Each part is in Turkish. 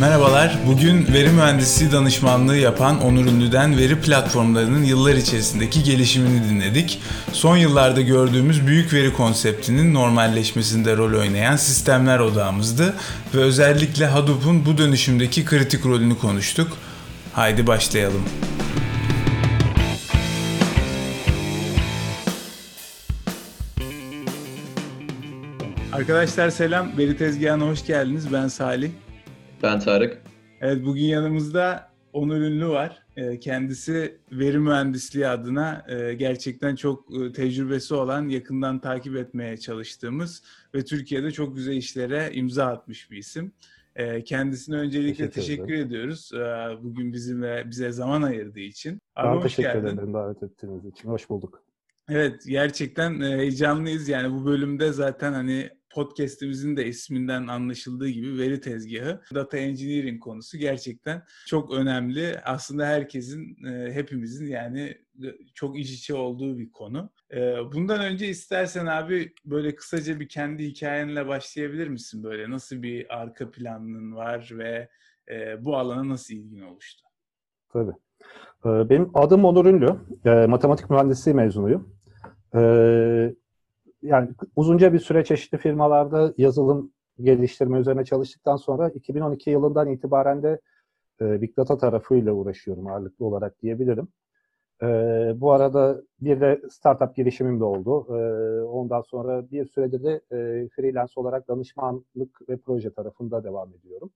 Merhabalar. Bugün veri mühendisliği danışmanlığı yapan Onur Ünlü'den veri platformlarının yıllar içerisindeki gelişimini dinledik. Son yıllarda gördüğümüz büyük veri konseptinin normalleşmesinde rol oynayan sistemler odağımızdı ve özellikle Hadoop'un bu dönüşümdeki kritik rolünü konuştuk. Haydi başlayalım. Arkadaşlar selam. Veri tezgahına hoş geldiniz. Ben Salih. Ben Tarık. Evet bugün yanımızda Onur Ünlü var. Ee, kendisi veri mühendisliği adına e, gerçekten çok e, tecrübesi olan, yakından takip etmeye çalıştığımız ve Türkiye'de çok güzel işlere imza atmış bir isim. Ee, kendisine öncelikle teşekkür, teşekkür ediyoruz. Ee, bugün bizimle bize zaman ayırdığı için. Abi ben teşekkür geldin. ederim davet ettiğiniz için. Hoş bulduk. Evet gerçekten e, heyecanlıyız. Yani bu bölümde zaten hani podcast'imizin de isminden anlaşıldığı gibi veri tezgahı, data engineering konusu gerçekten çok önemli. Aslında herkesin, e, hepimizin yani e, çok iç içe olduğu bir konu. E, bundan önce istersen abi böyle kısaca bir kendi hikayenle başlayabilir misin böyle? Nasıl bir arka planın var ve bu alana nasıl ilgin oluştu? Tabii. Benim adım Onur Ünlü. Matematik mühendisliği mezunuyum yani uzunca bir süre çeşitli firmalarda yazılım geliştirme üzerine çalıştıktan sonra 2012 yılından itibaren de e, Big Data tarafıyla uğraşıyorum ağırlıklı olarak diyebilirim. E, bu arada bir de startup girişimim de oldu. E, ondan sonra bir sürede de e, freelance olarak danışmanlık ve proje tarafında devam ediyorum.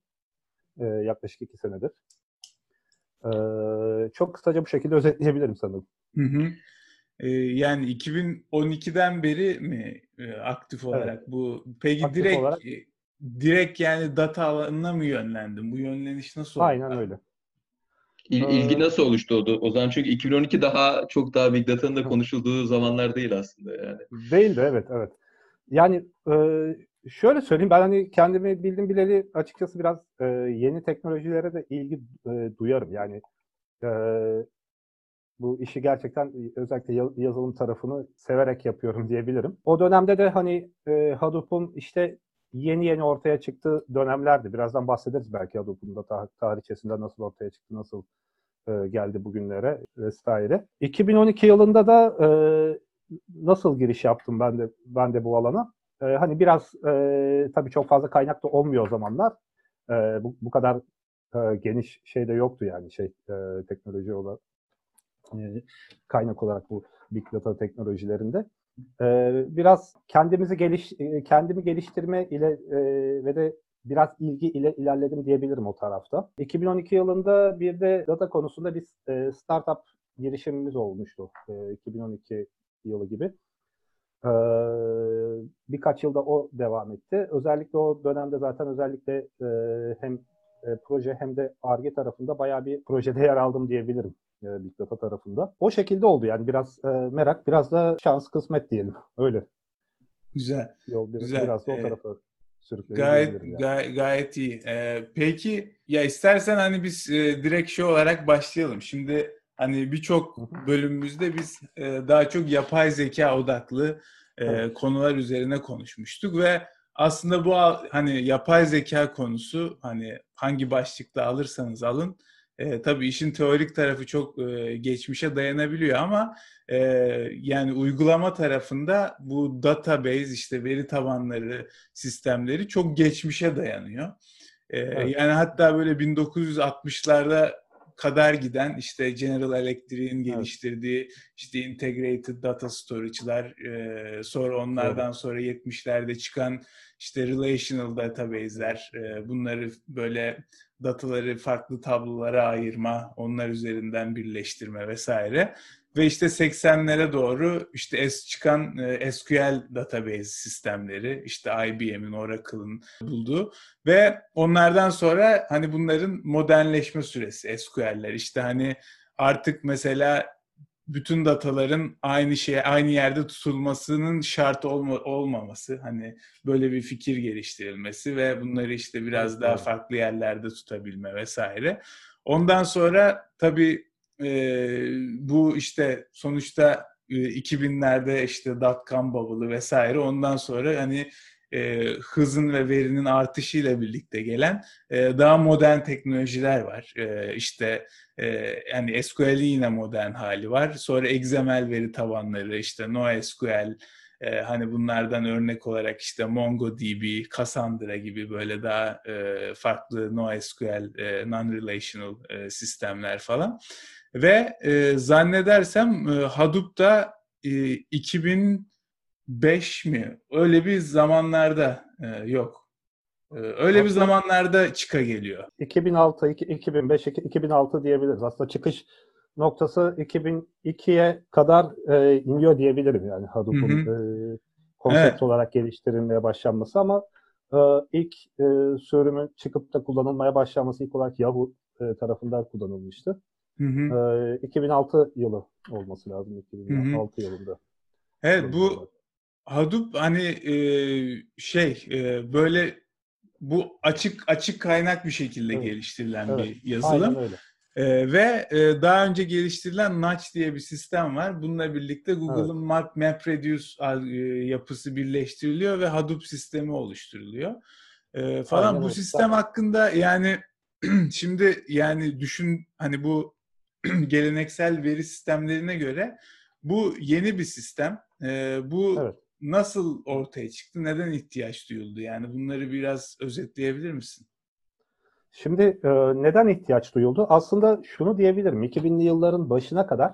E, yaklaşık iki senedir. E, çok kısaca bu şekilde özetleyebilirim sanırım. Hı hı. Yani 2012'den beri mi e, aktif olarak evet. bu? Peki aktif direkt olarak... Direkt yani data alanına mı yönlendin? Bu yönleniş nasıl oldu? Aynen öyle. İl, ilgi nasıl oluştu o, o zaman? Çünkü 2012 daha çok daha Big Data'nın da konuşulduğu zamanlar değil aslında yani. Değildi evet evet. Yani e, şöyle söyleyeyim ben hani kendimi bildim bileli açıkçası biraz e, yeni teknolojilere de ilgi e, duyarım. Yani e, bu işi gerçekten özellikle yazılım tarafını severek yapıyorum diyebilirim. O dönemde de hani e, Hadoop'un işte yeni yeni ortaya çıktığı dönemlerdi. Birazdan bahsederiz belki Hadoop'un da tar- tarihçesinde nasıl ortaya çıktı, nasıl e, geldi bugünlere vesaire. 2012 yılında da e, nasıl giriş yaptım ben de ben de bu alana? E, hani biraz e, tabii çok fazla kaynak da olmuyor o zamanlar. E, bu, bu kadar e, geniş şey de yoktu yani şey e, teknoloji olarak e, kaynak olarak bu Big Data teknolojilerinde. E, biraz kendimizi geliş, e, kendimi geliştirme ile ve de biraz ilgi ile ilerledim diyebilirim o tarafta. 2012 yılında bir de data konusunda bir startup girişimimiz olmuştu. 2012 yılı gibi. birkaç yılda o devam etti. Özellikle o dönemde zaten özellikle hem proje hem de ARGE tarafında bayağı bir projede yer aldım diyebilirim. E, Big Data tarafında. O şekilde oldu yani biraz e, merak, biraz da şans kısmet diyelim. Öyle. Güzel. Yol biraz, Güzel. biraz da o ee, tarafa Gayet yani. gay, gayet iyi. Ee, peki ya istersen hani biz e, direkt şey olarak başlayalım. Şimdi hani birçok bölümümüzde biz e, daha çok yapay zeka odaklı e, evet. konular üzerine konuşmuştuk ve aslında bu hani yapay zeka konusu hani hangi başlıkta alırsanız alın e, tabii işin teorik tarafı çok e, geçmişe dayanabiliyor ama e, yani uygulama tarafında bu database işte veri tabanları sistemleri çok geçmişe dayanıyor. E, evet. Yani hatta böyle 1960'larda kadar giden işte General Electric'in geliştirdiği evet. işte Integrated Data Storage'lar e, sonra onlardan evet. sonra 70'lerde çıkan işte Relational Database'ler e, bunları böyle dataları farklı tablolara ayırma, onlar üzerinden birleştirme vesaire. Ve işte 80'lere doğru işte es çıkan e, SQL database sistemleri, işte IBM'in, Oracle'ın bulduğu ve onlardan sonra hani bunların modernleşme süresi SQL'ler. işte hani artık mesela bütün dataların aynı şeye aynı yerde tutulmasının şart olma, olmaması hani böyle bir fikir geliştirilmesi ve bunları işte biraz daha farklı yerlerde tutabilme vesaire. Ondan sonra tabii e, bu işte sonuçta e, 2000'lerde işte dot com bubble'ı vesaire ondan sonra hani e, hızın ve verinin artışıyla birlikte gelen e, daha modern teknolojiler var. E, işte e, yani SQL'in yine modern hali var. Sonra XML veri tabanları, işte NoSQL, e, hani bunlardan örnek olarak işte MongoDB, Cassandra gibi böyle daha e, farklı NoSQL, e, non-relational e, sistemler falan. Ve e, zannedersem e, Hadoop'ta e, 2005 mi? Öyle bir zamanlarda e, yok. E, öyle bir zamanlarda çıka geliyor. 2006, 2005, 2006 diyebiliriz. Aslında çıkış noktası 2002'ye kadar e, iniyor diyebilirim yani Hadoop'un e, konsept evet. olarak geliştirilmeye başlanması ama e, ilk e, sürümün çıkıp da kullanılmaya başlanması ilk olarak Yahoo e, tarafından kullanılmıştı. Hı hı. E, 2006 yılı olması lazım 2006 hı hı. yılında. Evet bu Hadoop hani e, şey e, böyle bu açık açık kaynak bir şekilde evet. geliştirilen evet. bir yazılım. Aynen öyle. Ee, ve e, daha önce geliştirilen Notch diye bir sistem var. Bununla birlikte Google'ın evet. Map, MapReduce e, yapısı birleştiriliyor ve Hadoop sistemi oluşturuluyor. E, falan Aynen bu öyle. sistem hakkında yani şimdi yani düşün hani bu geleneksel veri sistemlerine göre bu yeni bir sistem. E, bu evet. Nasıl ortaya çıktı? Neden ihtiyaç duyuldu? Yani bunları biraz özetleyebilir misin? Şimdi e, neden ihtiyaç duyuldu? Aslında şunu diyebilirim. 2000'li yılların başına kadar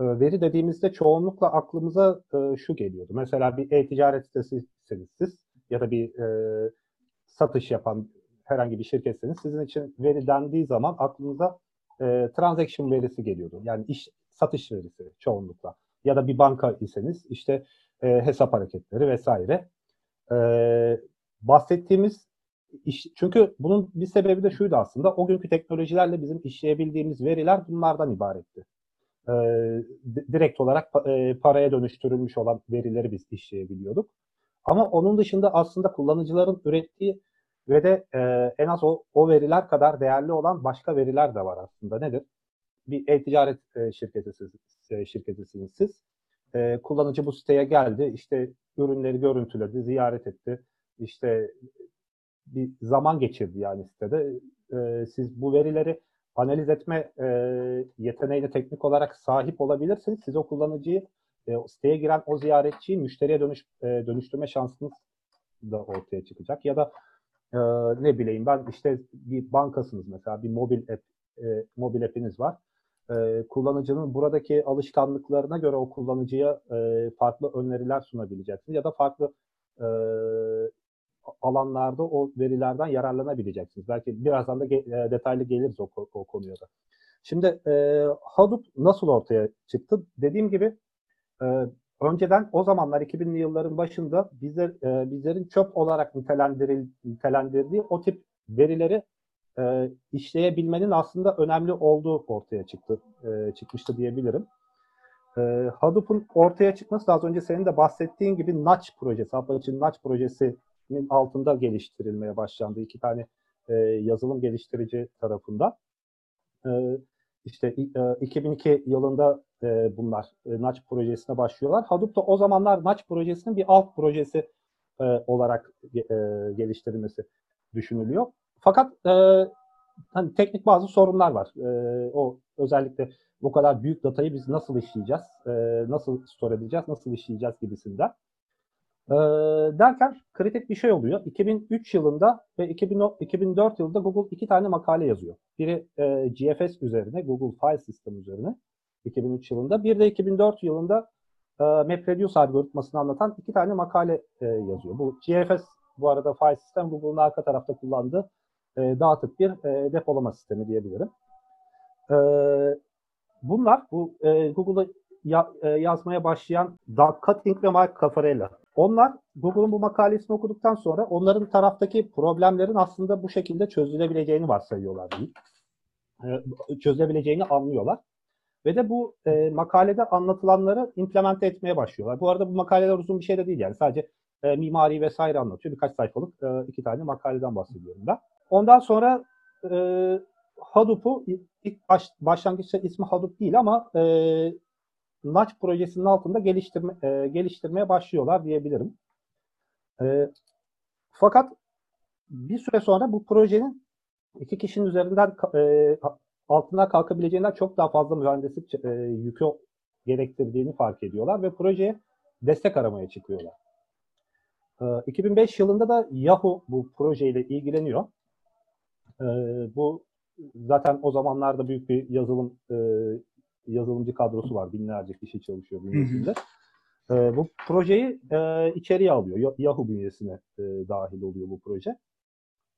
e, veri dediğimizde çoğunlukla aklımıza e, şu geliyordu. Mesela bir e-ticaret sitesisiniz siz ya da bir satış yapan herhangi bir şirketseniz sizin için veri dendiği zaman aklınıza e, transaction verisi geliyordu. Yani iş satış verisi çoğunlukla. Ya da bir banka iseniz işte e, hesap hareketleri vesaire. E, bahsettiğimiz iş, çünkü bunun bir sebebi de şuydu aslında. O günkü teknolojilerle bizim işleyebildiğimiz veriler bunlardan ibaretti. E, direkt olarak e, paraya dönüştürülmüş olan verileri biz işleyebiliyorduk. Ama onun dışında aslında kullanıcıların ürettiği ve de e, en az o, o veriler kadar değerli olan başka veriler de var aslında. Nedir? Bir e-ticaret e, şirketisiniz, e, şirketisiniz siz. E, kullanıcı bu siteye geldi, işte ürünleri görüntüledi, ziyaret etti, işte bir zaman geçirdi yani sitede. E, siz bu verileri analiz etme e, yeteneğine teknik olarak sahip olabilirsiniz. Siz o kullanıcıyı e, siteye giren o ziyaretçiyi müşteriye dönüş, e, dönüştürme şansınız da ortaya çıkacak. Ya da e, ne bileyim ben işte bir bankasınız mesela bir mobil app, e, mobil app'iniz var. E, kullanıcının buradaki alışkanlıklarına göre o kullanıcıya e, farklı öneriler sunabileceksiniz ya da farklı e, alanlarda o verilerden yararlanabileceksiniz. Belki birazdan da ge- e, detaylı geliriz o, o konuya da. Şimdi e, Hadoop nasıl ortaya çıktı? Dediğim gibi e, önceden o zamanlar 2000'li yılların başında bizler, e, bizlerin çöp olarak nitelendiril, o tip verileri e, işleyebilmenin aslında önemli olduğu ortaya çıktı e, çıkmıştı diyebilirim. E, Hadoop'un ortaya çıkması az önce senin de bahsettiğin gibi Notch projesi, Apache'nin Notch projesi altında geliştirilmeye başlandı. iki tane e, yazılım geliştirici tarafından. E, işte e, 2002 yılında e, bunlar e, Notch projesine başlıyorlar. Hadoop da o zamanlar Notch projesinin bir alt projesi e, olarak e, geliştirilmesi düşünülüyor. Fakat e, hani teknik bazı sorunlar var. E, o özellikle bu kadar büyük datayı biz nasıl işleyeceğiz, e, nasıl store edeceğiz, nasıl işleyeceğiz gibisinden. Ee, derken kritik bir şey oluyor. 2003 yılında ve 2004 yılında Google iki tane makale yazıyor. Biri e, GFS üzerine, Google File System üzerine 2003 yılında. Bir de 2004 yılında e, MapReduce algoritmasını anlatan iki tane makale e, yazıyor. Bu GFS bu arada File System Google'un arka tarafta kullandığı e, dağıtık bir e, depolama sistemi diyebilirim. E, bunlar bu e, Google'da ya, e, yazmaya başlayan Doug Cutting ve Mike Caffarella onlar Google'un bu makalesini okuduktan sonra onların taraftaki problemlerin aslında bu şekilde çözülebileceğini varsayıyorlar değil. Ee, çözülebileceğini anlıyorlar. Ve de bu e, makalede anlatılanları implemente etmeye başlıyorlar. Bu arada bu makaleler uzun bir şey de değil yani. Sadece e, mimari vesaire anlatıyor. Birkaç sayfalık e, iki tane makaleden bahsediyorum ben. Ondan sonra e, Hadoop'u ilk baş, başlangıçta ismi Hadoop değil ama e, Notch projesinin altında geliştirme, e, geliştirmeye başlıyorlar diyebilirim. E, fakat bir süre sonra bu projenin iki kişinin üzerinden e, altından kalkabileceğinden çok daha fazla mühendislik e, yükü gerektirdiğini fark ediyorlar ve projeye destek aramaya çıkıyorlar. E, 2005 yılında da Yahoo bu projeyle ilgileniyor. E, bu zaten o zamanlarda büyük bir yazılım e, yazılımcı kadrosu var. Binlerce kişi çalışıyor bünyesinde. E, bu projeyi e, içeriye alıyor. Yahoo bünyesine e, dahil oluyor bu proje.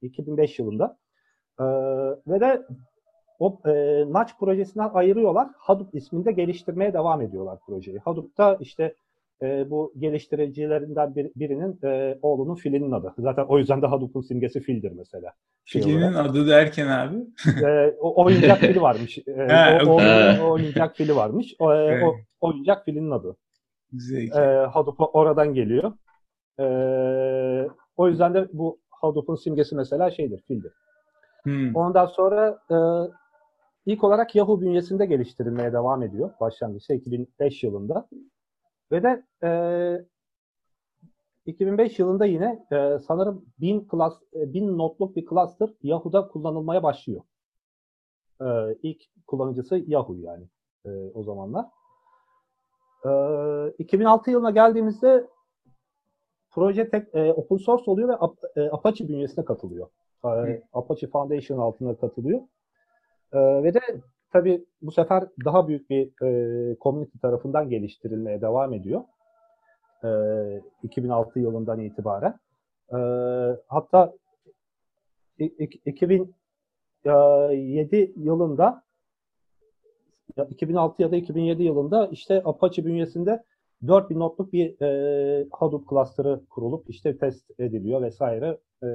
2005 yılında. E, ve de o e, Notch projesinden ayırıyorlar. Hadoop isminde geliştirmeye devam ediyorlar projeyi. Hadoop'ta işte e, bu geliştiricilerinden bir, birinin e, oğlunun filinin adı. Zaten o yüzden de Hadoop'un simgesi fildir mesela. Şey filinin adı derken abi? e, o, oyuncak fili varmış. E, ha, o, okay. o, oyuncak fili varmış. O, e, o oyuncak filinin adı. Zeki. E, Hadoop oradan geliyor. E, o yüzden de bu Hadoop'un simgesi mesela şeydir, fildir. Hmm. Ondan sonra e, ilk olarak Yahoo bünyesinde geliştirilmeye devam ediyor. Başlangıçta 2005 yılında. Ve de e, 2005 yılında yine e, sanırım 1000, klas, e, 1000 notluk bir cluster Yahoo'da kullanılmaya başlıyor. E, ilk kullanıcısı Yahoo yani e, o zamanlar. E, 2006 yılına geldiğimizde proje tek, e, open source oluyor ve e, Apache bünyesine katılıyor. E, Apache Foundation altına katılıyor. E, ve de tabii bu sefer daha büyük bir e, community tarafından geliştirilmeye devam ediyor. E, 2006 yılından itibaren. E, hatta 2007 yılında 2006 ya da 2007 yılında işte Apache bünyesinde 4000 notluk bir e, Hadoop cluster'ı kurulup işte test ediliyor vesaire. E,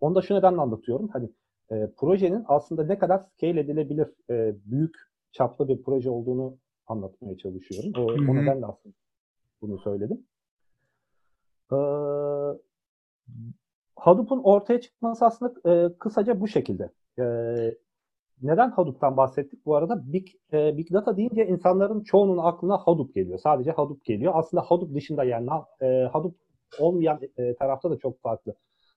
onu da şu nedenle anlatıyorum. Hani e, projenin aslında ne kadar scale edilebilir e, büyük çaplı bir proje olduğunu anlatmaya çalışıyorum. O, o nedenle aslında bunu söyledim. E, Hadoop'un ortaya çıkması aslında e, kısaca bu şekilde. E, neden Hadoop'tan bahsettik? Bu arada Big, e, Big Data deyince insanların çoğunun aklına Hadoop geliyor. Sadece Hadoop geliyor. Aslında Hadoop dışında yani e, Hadoop olmayan e, tarafta da çok farklı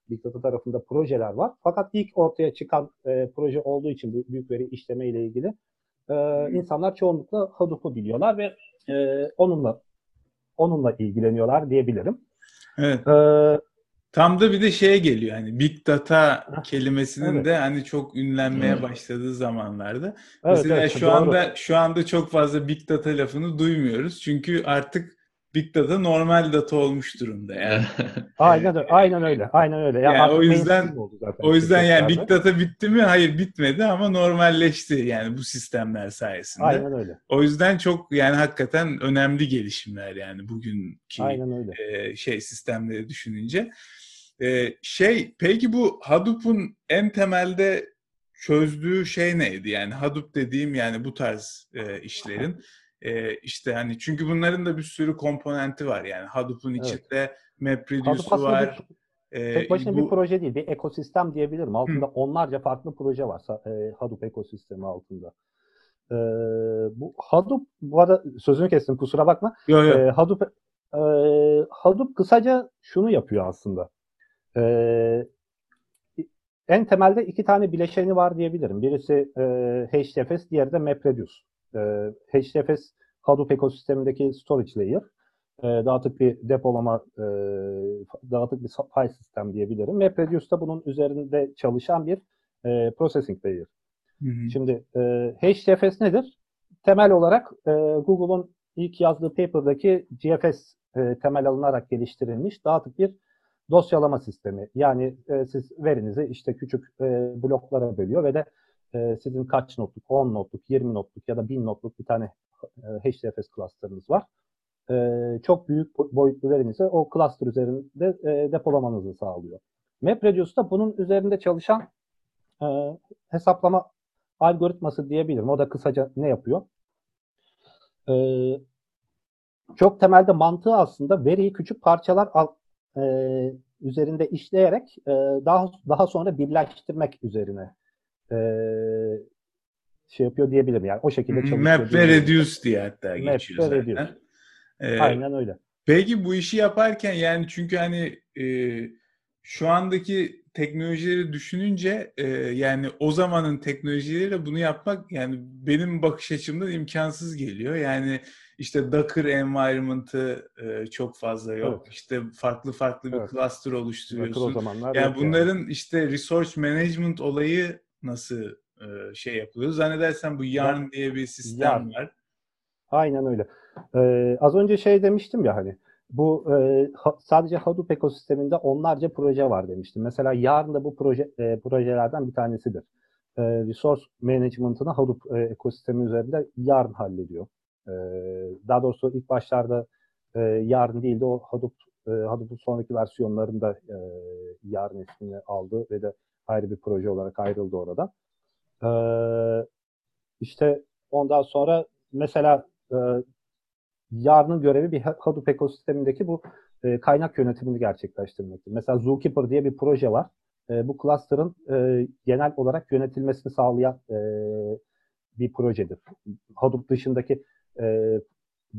Big Data tarafında projeler var. Fakat ilk ortaya çıkan e, proje olduğu için büyük veri işleme ile ilgili e, insanlar çoğunlukla Hadoop'u biliyorlar ve e, onunla onunla ilgileniyorlar diyebilirim. Evet. Ee, Tam da bir de şeye geliyor hani Big Data kelimesinin evet. de hani çok ünlenmeye başladığı zamanlarda. Evet, Mesela evet, şu doğru. anda şu anda çok fazla Big Data lafını duymuyoruz. Çünkü artık Big Data normal data olmuş durumda yani. aynen öyle. Aynen öyle. Aynen öyle. Yani, yani o yüzden o yüzden yani Big Data bitti mi? Hayır bitmedi ama normalleşti yani bu sistemler sayesinde. Aynen öyle. O yüzden çok yani hakikaten önemli gelişimler yani bugünkü aynen öyle. E, şey sistemleri düşününce. E, şey peki bu Hadoop'un en temelde çözdüğü şey neydi? Yani Hadoop dediğim yani bu tarz e, işlerin e, işte hani çünkü bunların da bir sürü komponenti var yani Hadoop'un evet. içinde MapReduce'u var. Bir, tek başına bu, bir proje değil, bir ekosistem diyebilirim. Altında hı. onlarca farklı proje var e, Hadoop ekosistemi altında. E, bu Hadoop, bu arada sözünü kestim kusura bakma. Yo, yo. E, Hadoop, e, Hadoop kısaca şunu yapıyor aslında. E, en temelde iki tane bileşeni var diyebilirim. Birisi e, HDFS, diğeri de MapReduce. E, HDFS Hadoop ekosistemindeki storage layer. E, dağıtık bir depolama, e, dağıtık bir file sistem diyebilirim. MapReduce da bunun üzerinde çalışan bir e, processing layer. Hı hı. Şimdi e, HDFS nedir? Temel olarak e, Google'un ilk yazdığı paper'daki GFS e, temel alınarak geliştirilmiş dağıtık bir dosyalama sistemi. Yani e, siz verinizi işte küçük e, bloklara bölüyor ve de e, sizin kaç notluk, 10 notluk, 20 notluk ya da 1000 notluk bir tane e, HDFS cluster'ınız var. E, çok büyük boyutlu verinizi o cluster üzerinde e, depolamanızı sağlıyor. MapReduce da bunun üzerinde çalışan e, hesaplama algoritması diyebilirim. O da kısaca ne yapıyor? E, çok temelde mantığı aslında veriyi küçük parçalar al, e, üzerinde işleyerek e, daha daha sonra birleştirmek üzerine e, şey yapıyor diyebilirim. Yani o şekilde çalışıyor. Map ve reduce diye hatta geçiyor Map zaten. Ee, Aynen öyle. Peki bu işi yaparken yani çünkü hani e, şu andaki teknolojileri düşününce e, yani o zamanın teknolojileriyle bunu yapmak yani benim bakış açımdan imkansız geliyor. Yani işte Docker environment'ı e, çok fazla yok. Evet. İşte farklı farklı bir evet. cluster oluşturuyorsun. Docker o zamanlar yani bunların yani. işte resource management olayı nasıl e, şey yapılıyor? Zannedersen bu Yarn diye bir sistem Yarn. var. Aynen öyle. Ee, az önce şey demiştim ya hani bu e, ha, sadece Hadoop ekosisteminde onlarca proje var demiştim. Mesela yarın da bu proje e, projelerden bir tanesidir. E, resource management'ını Hadoop e, ekosistemi üzerinde yarın hallediyor. E, daha doğrusu ilk başlarda e, yarın değil de o Hadoop e, Hadoop'un sonraki versiyonlarında e, yarın ismini aldı ve de ayrı bir proje olarak ayrıldı orada. E, işte ondan sonra mesela e, yarının görevi bir Hadoop ekosistemindeki bu e, kaynak yönetimini gerçekleştirmektir. Mesela Zookeeper diye bir proje var. E, bu cluster'ın e, genel olarak yönetilmesini sağlayan e, bir projedir. Hadoop dışındaki e,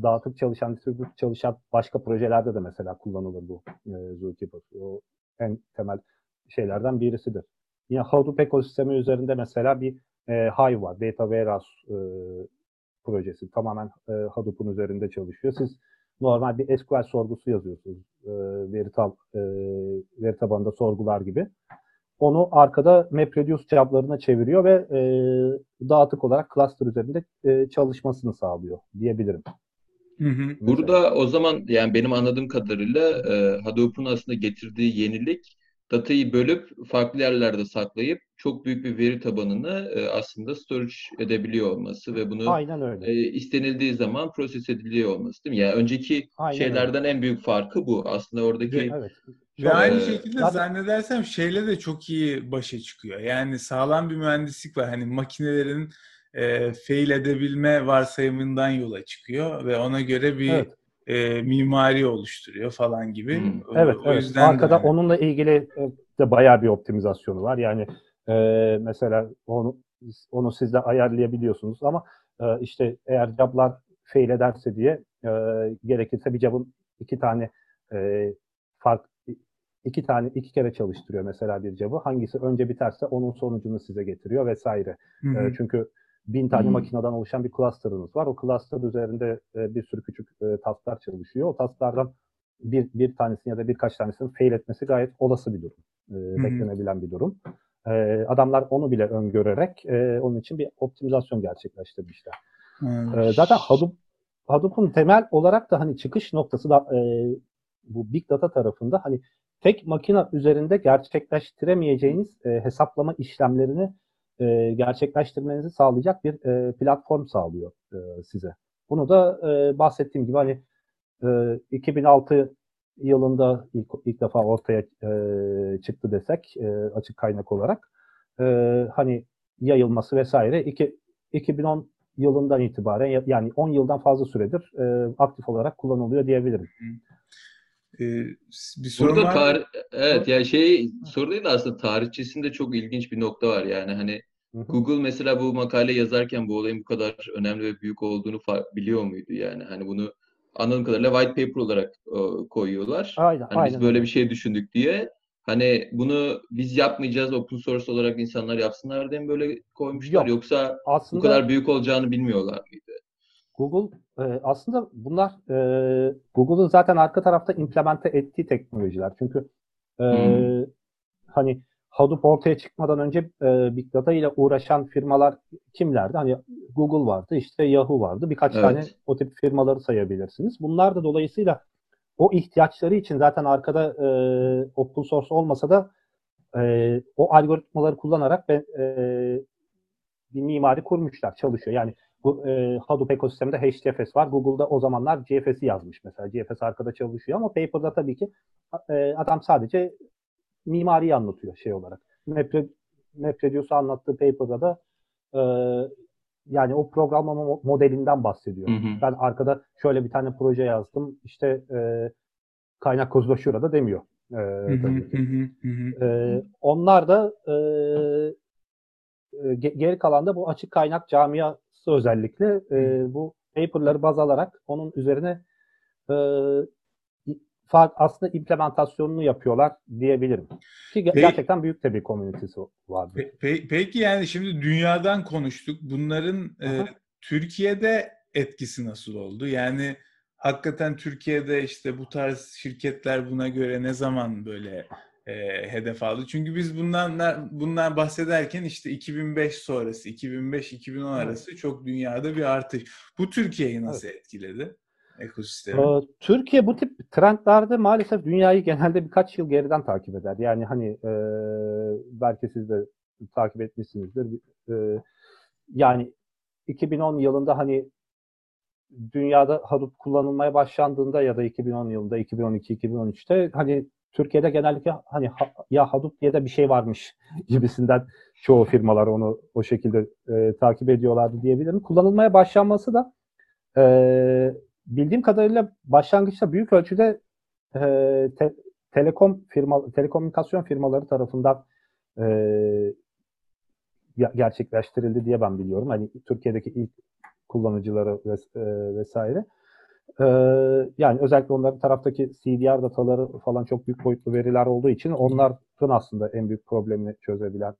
dağıtıp çalışan, distribüt çalışan başka projelerde de mesela kullanılır bu e, Zookeeper. O en temel şeylerden birisidir. Yine Hadoop ekosistemi üzerinde mesela bir e, Hive var. Data Warehouse e, projesi. Tamamen e, Hadoop'un üzerinde çalışıyor. Siz normal bir SQL sorgusu yazıyorsunuz. E, veri, tab, e, veri tabanında sorgular gibi. Onu arkada MapReduce cevaplarına çeviriyor ve e, dağıtık olarak cluster üzerinde e, çalışmasını sağlıyor diyebilirim. Hı hı. Burada o zaman yani benim anladığım kadarıyla e, Hadoop'un aslında getirdiği yenilik datayı bölüp farklı yerlerde saklayıp çok büyük bir veri tabanını e, aslında storage edebiliyor olması ve bunu Aynen öyle. E, istenildiği zaman proses ediliyor olması değil mi? Yani önceki Aynen şeylerden öyle. en büyük farkı bu. Aslında oradaki ve, evet. Ve aynı şekilde zaten... zannedersem şeyle de çok iyi başa çıkıyor. Yani sağlam bir mühendislik var. Hani makinelerin e, fail edebilme varsayımından yola çıkıyor ve ona göre bir evet e, mimari oluşturuyor falan gibi. Hmm. Evet, o, evet. yüzden Arkada de... onunla ilgili e, de bayağı bir optimizasyonu var. Yani e, mesela onu onu siz de ayarlayabiliyorsunuz ama e, işte eğer joblar fail ederse diye e, gerekirse bir job'un iki tane e, fark iki tane iki kere çalıştırıyor mesela bir job'u. Hangisi önce biterse onun sonucunu size getiriyor vesaire. Hı hı. E, çünkü bin tane hmm. makineden oluşan bir cluster'ınız var. O cluster üzerinde e, bir sürü küçük e, tasklar çalışıyor. O tasklardan bir, bir tanesini ya da birkaç tanesinin fail etmesi gayet olası bir durum. E, hmm. Beklenebilen bir durum. E, adamlar onu bile öngörerek e, onun için bir optimizasyon gerçekleştirmişler. Hmm. E, zaten Hadoop Hadoop'un temel olarak da hani çıkış noktası da e, bu Big Data tarafında hani tek makine üzerinde gerçekleştiremeyeceğiniz e, hesaplama işlemlerini e, gerçekleştirmenizi sağlayacak bir e, platform sağlıyor e, size. Bunu da e, bahsettiğim gibi hani e, 2006 yılında ilk, ilk defa ortaya e, çıktı desek e, açık kaynak olarak e, hani yayılması vesaire iki, 2010 yılından itibaren yani 10 yıldan fazla süredir e, aktif olarak kullanılıyor diyebilirim. Ee, bir sorun Burada var. evet ya şey soru değil de aslında tarihçesinde çok ilginç bir nokta var yani hani Google mesela bu makale yazarken bu olayın bu kadar önemli ve büyük olduğunu biliyor muydu yani hani bunu anladığım kadarıyla white paper olarak o, koyuyorlar. Aynen, hani aynen. biz böyle bir şey düşündük diye. Hani bunu biz yapmayacağız open source olarak insanlar yapsınlar diye mi böyle koymuşlar Yok, yoksa aslında, bu kadar büyük olacağını bilmiyorlar mıydı? Google e, aslında bunlar e, Google'ın zaten arka tarafta implemente ettiği teknolojiler. Çünkü e, hmm. hani Hadoop ortaya çıkmadan önce e, Big Data ile uğraşan firmalar kimlerdi? Hani Google vardı, işte Yahoo vardı. Birkaç evet. tane o tip firmaları sayabilirsiniz. Bunlar da dolayısıyla o ihtiyaçları için zaten arkada e, open source olmasa da e, o algoritmaları kullanarak ben, e, bir mimari kurmuşlar, çalışıyor. Yani bu e, Hadoop ekosisteminde HDFS var. Google'da o zamanlar GFS'i yazmış mesela. GFS arkada çalışıyor ama paper'da tabii ki e, adam sadece mimariyi anlatıyor şey olarak. Mapre, MapReduce'u anlattığı paper'da da e, yani o programlama modelinden bahsediyor. Hı hı. Ben arkada şöyle bir tane proje yazdım. İşte e, kaynak kodu şurada demiyor. E, tabii ki. E, onlar da e, e geri kalan da bu açık kaynak camiası özellikle e, bu paper'ları baz alarak onun üzerine e, aslında implementasyonunu yapıyorlar diyebilirim. Ki peki, gerçekten büyük de bir komünitesi var. Pe, peki yani şimdi dünyadan konuştuk. Bunların e, Türkiye'de etkisi nasıl oldu? Yani hakikaten Türkiye'de işte bu tarz şirketler buna göre ne zaman böyle e, hedef aldı? Çünkü biz bundan bundan bahsederken işte 2005 sonrası, 2005-2010 arası evet. çok dünyada bir artış. Bu Türkiye'yi nasıl evet. etkiledi? ekosistemi? Ee, Türkiye bu tip trendlerde maalesef dünyayı genelde birkaç yıl geriden takip eder. Yani hani e, belki siz de takip etmişsinizdir. E, yani 2010 yılında hani dünyada Hadoop kullanılmaya başlandığında ya da 2010 yılında, 2012-2013'te hani Türkiye'de genellikle hani ya Hadoop diye de bir şey varmış gibisinden çoğu firmalar onu o şekilde e, takip ediyorlardı diyebilirim. Kullanılmaya başlanması da e, bildiğim kadarıyla başlangıçta büyük ölçüde e, te, telekom firma telekomünikasyon firmaları tarafından e, gerçekleştirildi diye ben biliyorum. Hani Türkiye'deki ilk kullanıcıları ves, e, vesaire. E, yani özellikle onların taraftaki CDR dataları falan çok büyük boyutlu veriler olduğu için onların aslında en büyük problemini çözebilen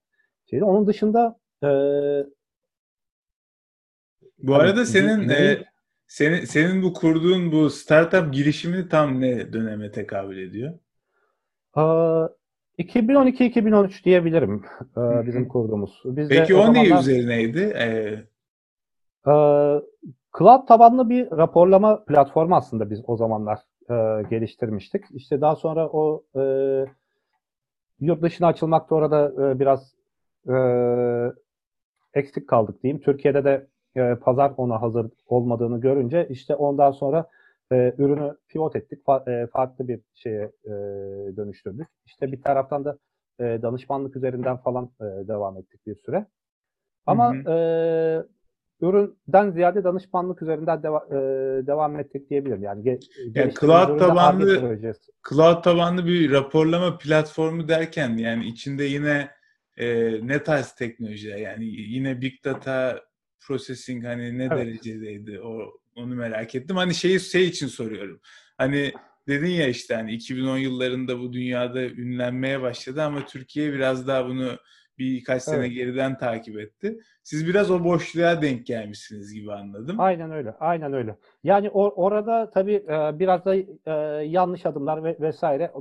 şeydi. Onun dışında e, bu hani, arada senin e, senin, senin bu kurduğun bu startup girişimi tam ne döneme tekabül ediyor? 2012-2013 diyebilirim bizim kurduğumuz. Biz Peki o, o ne üzerineydi? Ee... Cloud tabanlı bir raporlama platformu aslında biz o zamanlar e, geliştirmiştik. İşte daha sonra o e, yurt dışına açılmakta orada e, biraz e, eksik kaldık diyeyim. Türkiye'de de e, pazar ona hazır olmadığını görünce işte ondan sonra e, ürünü pivot ettik. Fa- e, farklı bir şeye e, dönüştürdük. İşte bir taraftan da e, danışmanlık üzerinden falan e, devam ettik bir süre. Ama hı hı. E, üründen ziyade danışmanlık üzerinden deva- e, devam ettik diyebilirim. Yani, yani cloud tabanlı cloud tabanlı bir raporlama platformu derken yani içinde yine e, ne tarz teknolojiler yani yine big data processing hani ne evet. derecedeydi o onu merak ettim. Hani şeyi şey için soruyorum. Hani dedin ya işte hani 2010 yıllarında bu dünyada ünlenmeye başladı ama Türkiye biraz daha bunu birkaç sene evet. geriden takip etti. Siz biraz o boşluğa denk gelmişsiniz gibi anladım. Aynen öyle. Aynen öyle. Yani or- orada tabii e, biraz da e, yanlış adımlar ve vesaire.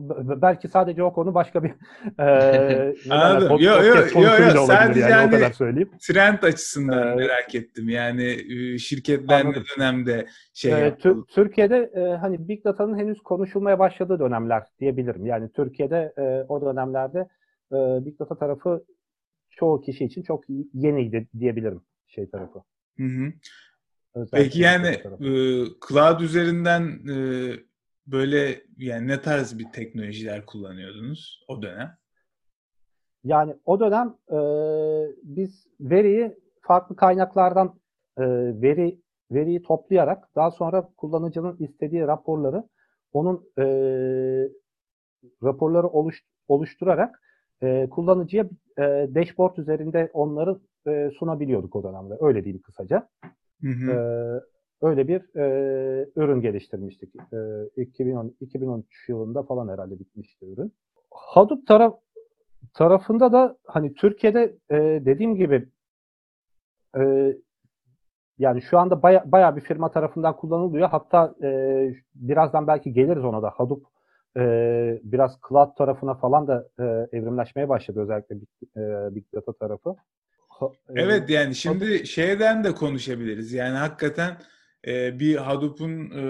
Belki sadece o konu başka bir e, Anladım. Yok yok yok yo, sadece yani, yani o kadar söyleyeyim. Trend açısından ee, merak ettim. Yani şirketler ne dönemde şey ee, Türkiye'de e, hani Big Data'nın henüz konuşulmaya başladığı dönemler diyebilirim. Yani Türkiye'de e, o dönemlerde e, Big Data tarafı çoğu kişi için çok yeniydi diyebilirim şey tarafı. Hı hı. Peki yani e, cloud üzerinden e, böyle yani ne tarz bir teknolojiler kullanıyordunuz o dönem? Yani o dönem e, biz veriyi farklı kaynaklardan e, veri veriyi toplayarak daha sonra kullanıcının istediği raporları onun e, raporları oluş, oluşturarak e, kullanıcıya e, dashboard üzerinde onları e, sunabiliyorduk o dönemde. Öyle değil kısaca. Hı hı. E, öyle bir e, ürün geliştirmiştik. E, 2010, 2013 yılında falan herhalde bitmişti ürün. Hadoop taraf tarafında da hani Türkiye'de e, dediğim gibi e, yani şu anda baya, baya bir firma tarafından kullanılıyor. Hatta e, birazdan belki geliriz ona da. Hadoop e, biraz cloud tarafına falan da e, evrimleşmeye başladı özellikle Big, e, Big Data tarafı. Evet yani şimdi şeyden de konuşabiliriz. Yani hakikaten e, bir Hadoop'un e,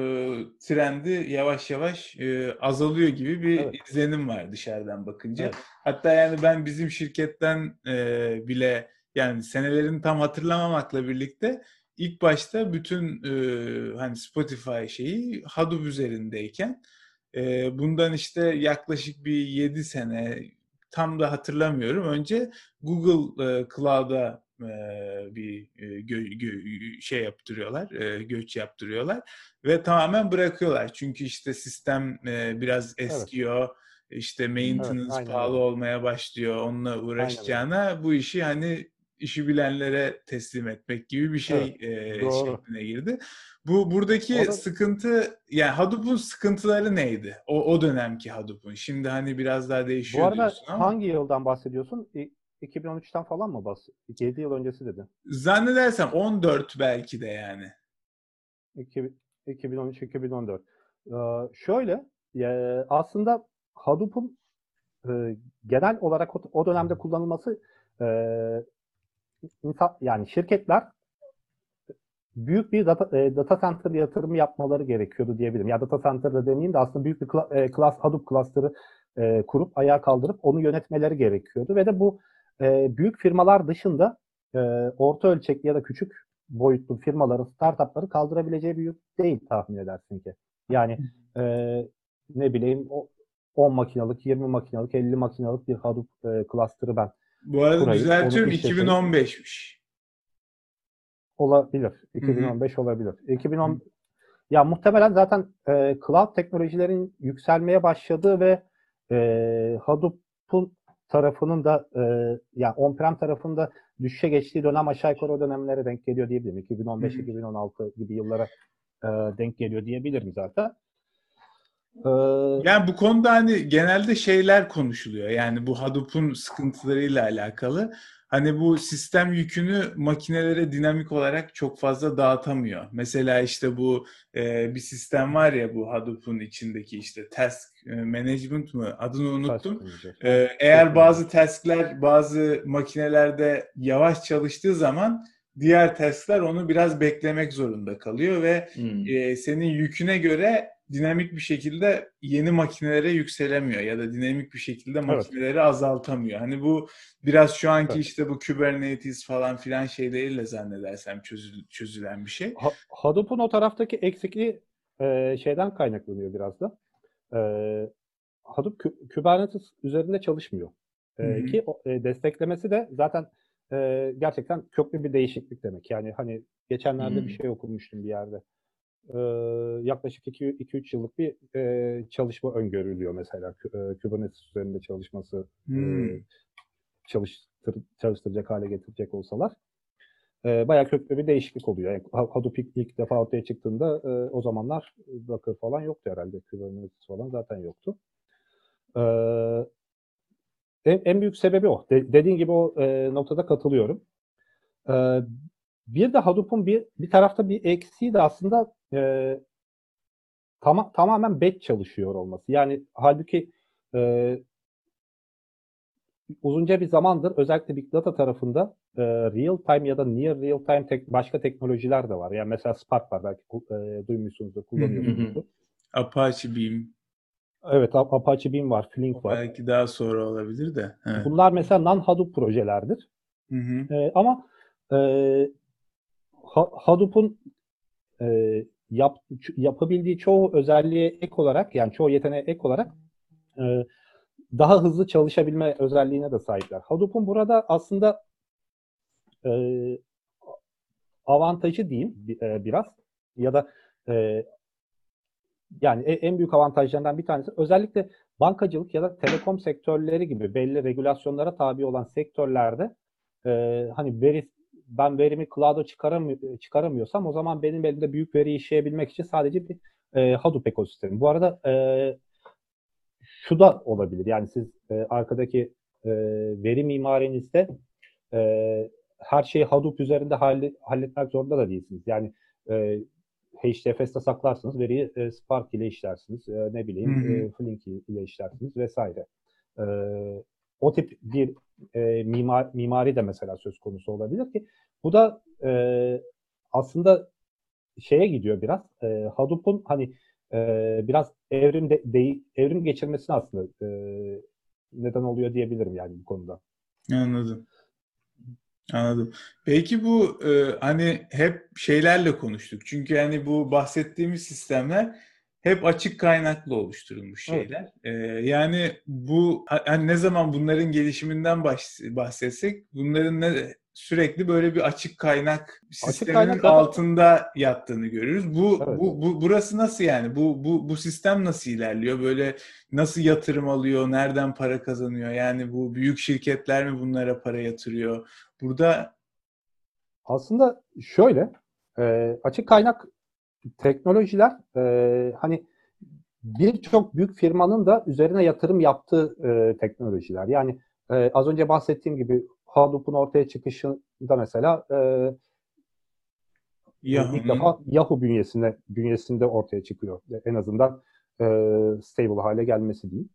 trendi yavaş yavaş e, azalıyor gibi bir evet. izlenim var dışarıdan bakınca. Evet. Hatta yani ben bizim şirketten e, bile yani senelerini tam hatırlamamakla birlikte ilk başta bütün e, hani Spotify şeyi Hadoop üzerindeyken e, bundan işte yaklaşık bir 7 sene tam da hatırlamıyorum. Önce Google e, Cloud'a e, bir e, gö- gö- şey yaptırıyorlar, e, göç yaptırıyorlar ve tamamen bırakıyorlar. Çünkü işte sistem e, biraz eskiyor. Evet. İşte maintenance evet, pahalı olmaya başlıyor. Onunla uğraşacağına aynen. bu işi hani işi bilenlere teslim etmek gibi bir şey evet, e, şekline girdi. Bu buradaki da... sıkıntı yani Hadoop'un sıkıntıları neydi? O o dönemki Hadoop'un. Şimdi hani biraz daha değişiyor Bu arada diyorsun ama. hangi yıldan bahsediyorsun? 2013'ten falan mı bahsediyorsun? 7 yıl öncesi dedin. Zannedersem 14 belki de yani. 2013-2014. Ee, şöyle aslında Hadoop'un e, genel olarak o, o dönemde kullanılması e, insan, yani şirketler büyük bir data, e, data center yatırımı yapmaları gerekiyordu diyebilirim. Ya data center da demeyeyim de aslında büyük bir kla, e, class, Hadoop cluster'ı e, kurup ayağa kaldırıp onu yönetmeleri gerekiyordu. Ve de bu e, büyük firmalar dışında e, orta ölçekli ya da küçük boyutlu firmaların, startupları kaldırabileceği bir yük değil tahmin edersin ki. Yani e, ne bileyim o 10 makinalık, 20 makinalık, 50 makinalık bir Hadoop e, cluster'ı ben Bu arada kurayım. düzeltiyorum 2015'miş. Olabilir. 2015 Hı-hı. olabilir. 2010 Hı-hı. ya muhtemelen zaten e, cloud teknolojilerin yükselmeye başladığı ve e, Hadoop'un tarafının da e, yani on-prem tarafında düşüşe geçtiği dönem aşağı yukarı o dönemlere denk geliyor diyebilirim. 2015-2016 gibi yıllara e, denk geliyor diyebilirim zaten. Ee, yani bu konuda hani genelde şeyler konuşuluyor. Yani bu Hadoop'un sıkıntılarıyla alakalı. Hani bu sistem yükünü makinelere dinamik olarak çok fazla dağıtamıyor. Mesela işte bu e, bir sistem var ya bu Hadoop'un içindeki işte task e, management mı adını unuttum. E, eğer bazı task'ler bazı makinelerde yavaş çalıştığı zaman diğer task'ler onu biraz beklemek zorunda kalıyor ve hmm. e, senin yüküne göre dinamik bir şekilde yeni makinelere yükselemiyor ya da dinamik bir şekilde makineleri evet. azaltamıyor. Hani bu biraz şu anki evet. işte bu Kubernetes falan filan şeyleriyle zannedersem çözül, çözülen bir şey. Ha, Hadoop'un o taraftaki eksikliği e, şeyden kaynaklanıyor biraz da. E, Hadoop Kubernetes üzerinde çalışmıyor. E, ki e, desteklemesi de zaten e, gerçekten köklü bir değişiklik demek. Yani hani geçenlerde Hı-hı. bir şey okumuştum bir yerde e, yaklaşık 2-3 yıllık bir e, çalışma öngörülüyor mesela e, Kubernetes üzerinde çalışması hmm. e, çalıştır, çalıştıracak hale getirecek olsalar e, bayağı köklü bir değişiklik oluyor. Yani Hadoop ilk, ilk defa ortaya çıktığında e, o zamanlar Docker falan yoktu herhalde. Kubernetes falan zaten yoktu. E, en, en büyük sebebi o. De, dediğin gibi o e, noktada katılıyorum. E, bir de Hadoop'un bir bir tarafta bir eksiği de aslında e, tam, tamamen batch çalışıyor olması. Yani halbuki e, uzunca bir zamandır özellikle Big Data tarafında e, real time ya da near real time tek, başka teknolojiler de var. Yani mesela Spark var belki e, duymuşsunuzdur, kullanıyorsunuzdur. Apache Beam. Evet, Apache Beam var, Flink var. Belki daha sonra olabilir de. Evet. Bunlar mesela non-Hadoop projelerdir. Hı hı. E, ama e, Hadoop'un e, yap, yapabildiği çoğu özelliğe ek olarak yani çoğu yeteneğe ek olarak e, daha hızlı çalışabilme özelliğine de sahipler. Hadoop'un burada aslında e, avantajı diyeyim e, biraz ya da e, yani en büyük avantajlarından bir tanesi özellikle bankacılık ya da telekom sektörleri gibi belli regülasyonlara tabi olan sektörlerde e, hani veri ben verimi cloud'a çıkaramıyor, çıkaramıyorsam o zaman benim elimde büyük veri işleyebilmek için sadece bir e, Hadoop ekosistemi. Bu arada e, şu da olabilir. Yani siz e, arkadaki e, veri mimarinizde e, her şeyi Hadoop üzerinde halletmek zorunda da değilsiniz. Yani e, HDFS'te saklarsınız, veriyi e, Spark ile işlersiniz, e, ne bileyim e, Flink ile işlersiniz vesaire. E, o tip bir e, mimar, mimari de mesela söz konusu olabilir ki bu da e, aslında şeye gidiyor biraz. E, Hadoop'un hani e, biraz evrim de, de, evrim geçirmesine aslında e, neden oluyor diyebilirim yani bu konuda. Anladım. Anladım. Peki bu e, hani hep şeylerle konuştuk. Çünkü hani bu bahsettiğimiz sistemler hep açık kaynaklı oluşturulmuş şeyler. Evet. Ee, yani bu hani ne zaman bunların gelişiminden bahsetsek bunların ne sürekli böyle bir açık kaynak sisteminin açık kaynak altında yattığını görürüz. Bu, evet. bu bu burası nasıl yani? Bu bu bu sistem nasıl ilerliyor? Böyle nasıl yatırım alıyor? Nereden para kazanıyor? Yani bu büyük şirketler mi bunlara para yatırıyor? burada aslında şöyle e, açık kaynak teknolojiler e, hani birçok büyük firmanın da üzerine yatırım yaptığı e, teknolojiler. Yani e, az önce bahsettiğim gibi Hadoop'un ortaya çıkışında mesela e, Yahoo. ilk defa Yahoo bünyesinde bünyesinde ortaya çıkıyor. En azından e, stable hale gelmesi değil.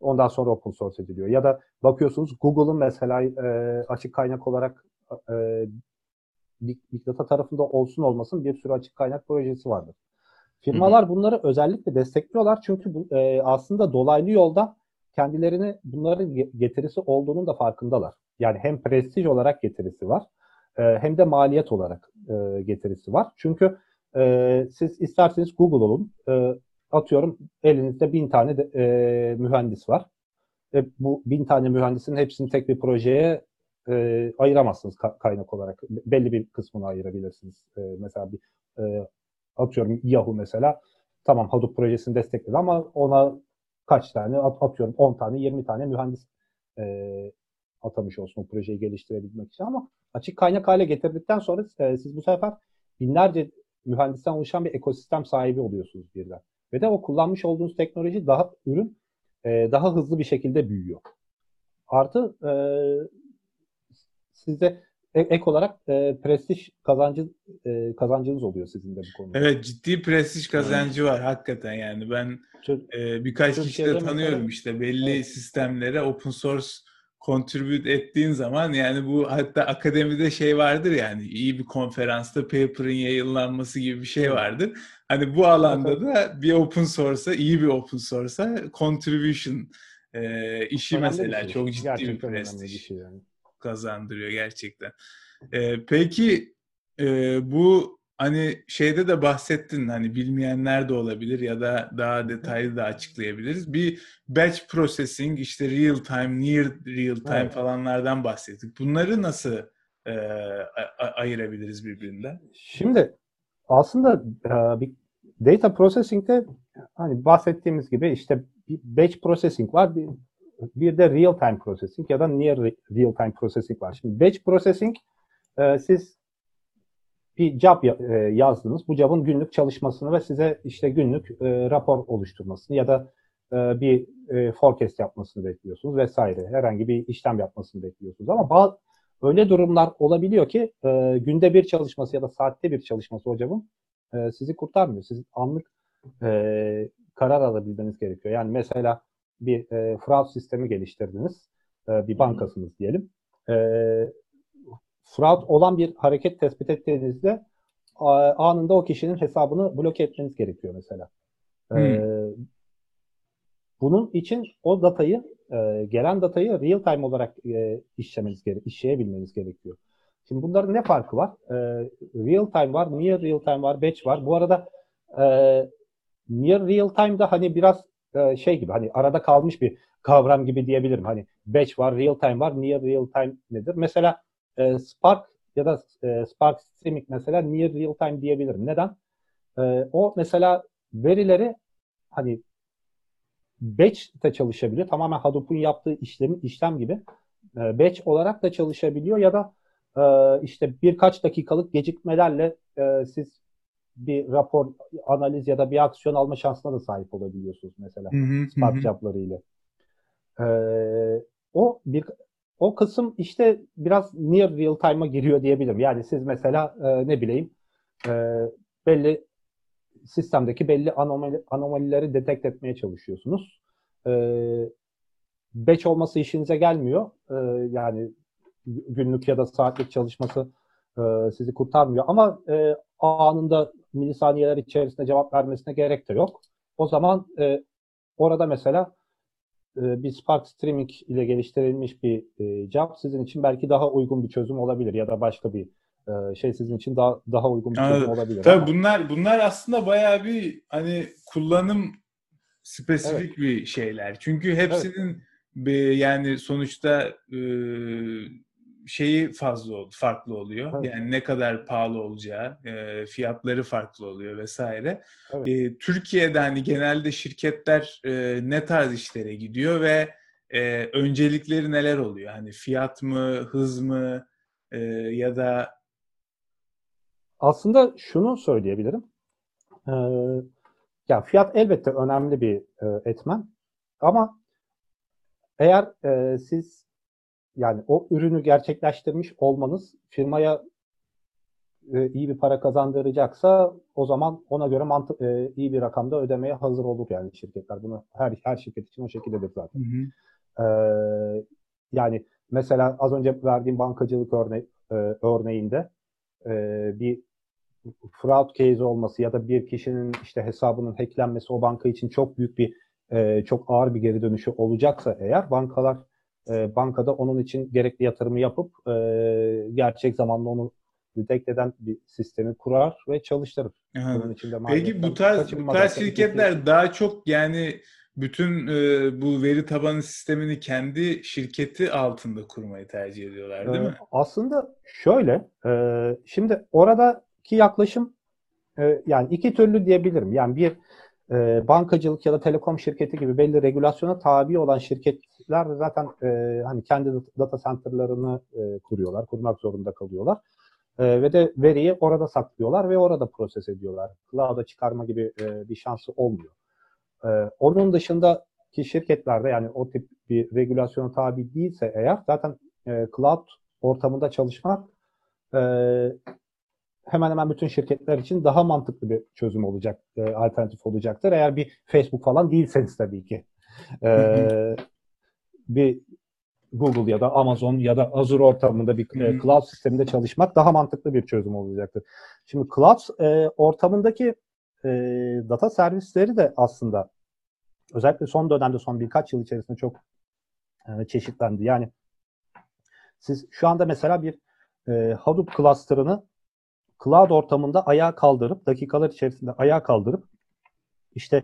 Ondan sonra open source ediliyor. Ya da bakıyorsunuz Google'ın mesela e, açık kaynak olarak e, Big, Data tarafında olsun olmasın bir sürü açık kaynak projesi vardır. Firmalar bunları özellikle destekliyorlar çünkü bu, e, aslında dolaylı yolda kendilerini bunların getirisi olduğunun da farkındalar. Yani hem prestij olarak getirisi var e, hem de maliyet olarak e, getirisi var. Çünkü e, siz isterseniz Google olun, e, atıyorum elinizde bin tane de, e, mühendis var. Ve bu bin tane mühendisin hepsini tek bir projeye e, ayıramazsınız ka- kaynak olarak. Belli bir kısmını ayırabilirsiniz. E, mesela bir e, atıyorum Yahoo mesela tamam Hadoop projesini destekledi ama ona kaç tane at, atıyorum 10 tane 20 tane mühendis e, atamış olsun o projeyi geliştirebilmek için ama açık kaynak hale getirdikten sonra e, siz bu sefer binlerce mühendisten oluşan bir ekosistem sahibi oluyorsunuz birden. Ve de o kullanmış olduğunuz teknoloji daha ürün e, daha hızlı bir şekilde büyüyor. Artı e, sizde ek olarak e, prestij kazancı e, kazancınız oluyor sizin de bu konuda. Evet ciddi prestij kazancı var hakikaten yani ben çok, e, birkaç kişi de tanıyorum mesela, işte belli evet. sistemlere open source contribute ettiğin zaman yani bu hatta akademide şey vardır yani iyi bir konferansta paper'ın yayınlanması gibi bir şey vardır. Hani bu alanda da bir open source'a iyi bir open source'a contribution e, işi mesela şey. çok ciddi gerçekten bir prestij bir şey yani. Kazandırıyor gerçekten. E, peki e, bu hani şeyde de bahsettin hani bilmeyenler de olabilir ya da daha detaylı da açıklayabiliriz. Bir batch processing işte real time, near real time evet. falanlardan bahsettik. Bunları nasıl e, ayırabiliriz birbirinden? Şimdi aslında e, bir data processing'de hani bahsettiğimiz gibi işte bir batch processing var, bir, bir de real time processing ya da near real time processing var. Şimdi batch processing e, siz bir job e, yazdınız. Bu job'ın günlük çalışmasını ve size işte günlük e, rapor oluşturmasını ya da e, bir e, forecast yapmasını bekliyorsunuz vesaire. Herhangi bir işlem yapmasını bekliyorsunuz. Ama bazı öyle durumlar olabiliyor ki e, günde bir çalışması ya da saatte bir çalışması o job'un e, sizi kurtarmıyor. Siz anlık e, karar alabilmeniz gerekiyor. Yani mesela bir e, fraud sistemi geliştirdiniz. E, bir bankasınız diyelim. E, fraud olan bir hareket tespit ettiğinizde anında o kişinin hesabını bloke etmeniz gerekiyor mesela. Hmm. Ee, bunun için o datayı, e, gelen datayı real time olarak e, işlemeniz gerekiyor, işleyebilmeniz gerekiyor. Şimdi bunların ne farkı var? E, real time var, near real time var, batch var. Bu arada e, near real time'da hani biraz e, şey gibi hani arada kalmış bir kavram gibi diyebilirim. Hani batch var, real time var, near real time nedir? Mesela e, Spark ya da e, Spark Streaming mesela near real time diyebilirim. Neden? E, o mesela verileri hani batch de çalışabilir. Tamamen Hadoop'un yaptığı işlemi, işlem gibi e, batch olarak da çalışabiliyor ya da e, işte birkaç dakikalık gecikmelerle e, siz bir rapor, analiz ya da bir aksiyon alma şansına da sahip olabiliyorsunuz mesela hı hı, Spark hı. jobları ile. E, o bir o kısım işte biraz near real time'a giriyor diyebilirim. Yani siz mesela e, ne bileyim e, belli sistemdeki belli anomali, anomalileri detek etmeye çalışıyorsunuz. E, batch olması işinize gelmiyor. E, yani günlük ya da saatlik çalışması e, sizi kurtarmıyor. Ama e, anında milisaniyeler içerisinde cevap vermesine gerek de yok. O zaman e, orada mesela e, bir Spark Streaming ile geliştirilmiş bir e, job sizin için belki daha uygun bir çözüm olabilir ya da başka bir e, şey sizin için daha daha uygun bir çözüm Anladım. olabilir. Tabii ama. bunlar bunlar aslında bayağı bir hani kullanım spesifik evet. bir şeyler. Çünkü hepsinin evet. bir, yani sonuçta e, şeyi fazla farklı oluyor. Evet. Yani ne kadar pahalı olacağı, e, fiyatları farklı oluyor vesaire. Evet. E, Türkiye'de hani genelde şirketler e, ne tarz işlere gidiyor ve e, öncelikleri neler oluyor? Hani fiyat mı, hız mı, e, ya da aslında şunu söyleyebilirim. Ee, ya fiyat elbette önemli bir e, etmen ama eğer e, siz yani o ürünü gerçekleştirmiş olmanız firmaya e, iyi bir para kazandıracaksa o zaman ona göre mantık e, iyi bir rakamda ödemeye hazır olur yani şirketler. Bunu her her şirket için o şekildedir zaten. Hı hı. E, yani mesela az önce verdiğim bankacılık örne e, örneğinde e, bir fraud case olması ya da bir kişinin işte hesabının hacklenmesi o banka için çok büyük bir e, çok ağır bir geri dönüşü olacaksa eğer bankalar e, bankada onun için gerekli yatırımı yapıp e, gerçek zamanlı onu detect eden bir sistemi kurar ve çalıştırır. Bunun içinde Peki bu tarz, bu tarz şirketler daha çok yani bütün e, bu veri tabanı sistemini kendi şirketi altında kurmayı tercih ediyorlar değil ee, mi? Aslında şöyle, e, şimdi oradaki yaklaşım e, yani iki türlü diyebilirim. Yani bir e, bankacılık ya da telekom şirketi gibi belli regülasyona tabi olan şirketler zaten e, hani kendi data center'larını e, kuruyorlar, kurmak zorunda kalıyorlar. E, ve de veriyi orada saklıyorlar ve orada proses ediyorlar. Cloud'a çıkarma gibi e, bir şansı olmuyor. E, onun dışındaki şirketlerde yani o tip bir regülasyona tabi değilse eğer zaten e, cloud ortamında çalışmak e, hemen hemen bütün şirketler için daha mantıklı bir çözüm olacak, e, alternatif olacaktır. Eğer bir Facebook falan değilseniz tabii ki. E, bir Google ya da Amazon ya da Azure ortamında bir e, cloud sisteminde çalışmak daha mantıklı bir çözüm olacaktır. Şimdi cloud e, ortamındaki e, data servisleri de aslında özellikle son dönemde son birkaç yıl içerisinde çok e, çeşitlendi. Yani siz şu anda mesela bir e, Hadoop cluster'ını cloud ortamında ayağa kaldırıp dakikalar içerisinde ayağa kaldırıp işte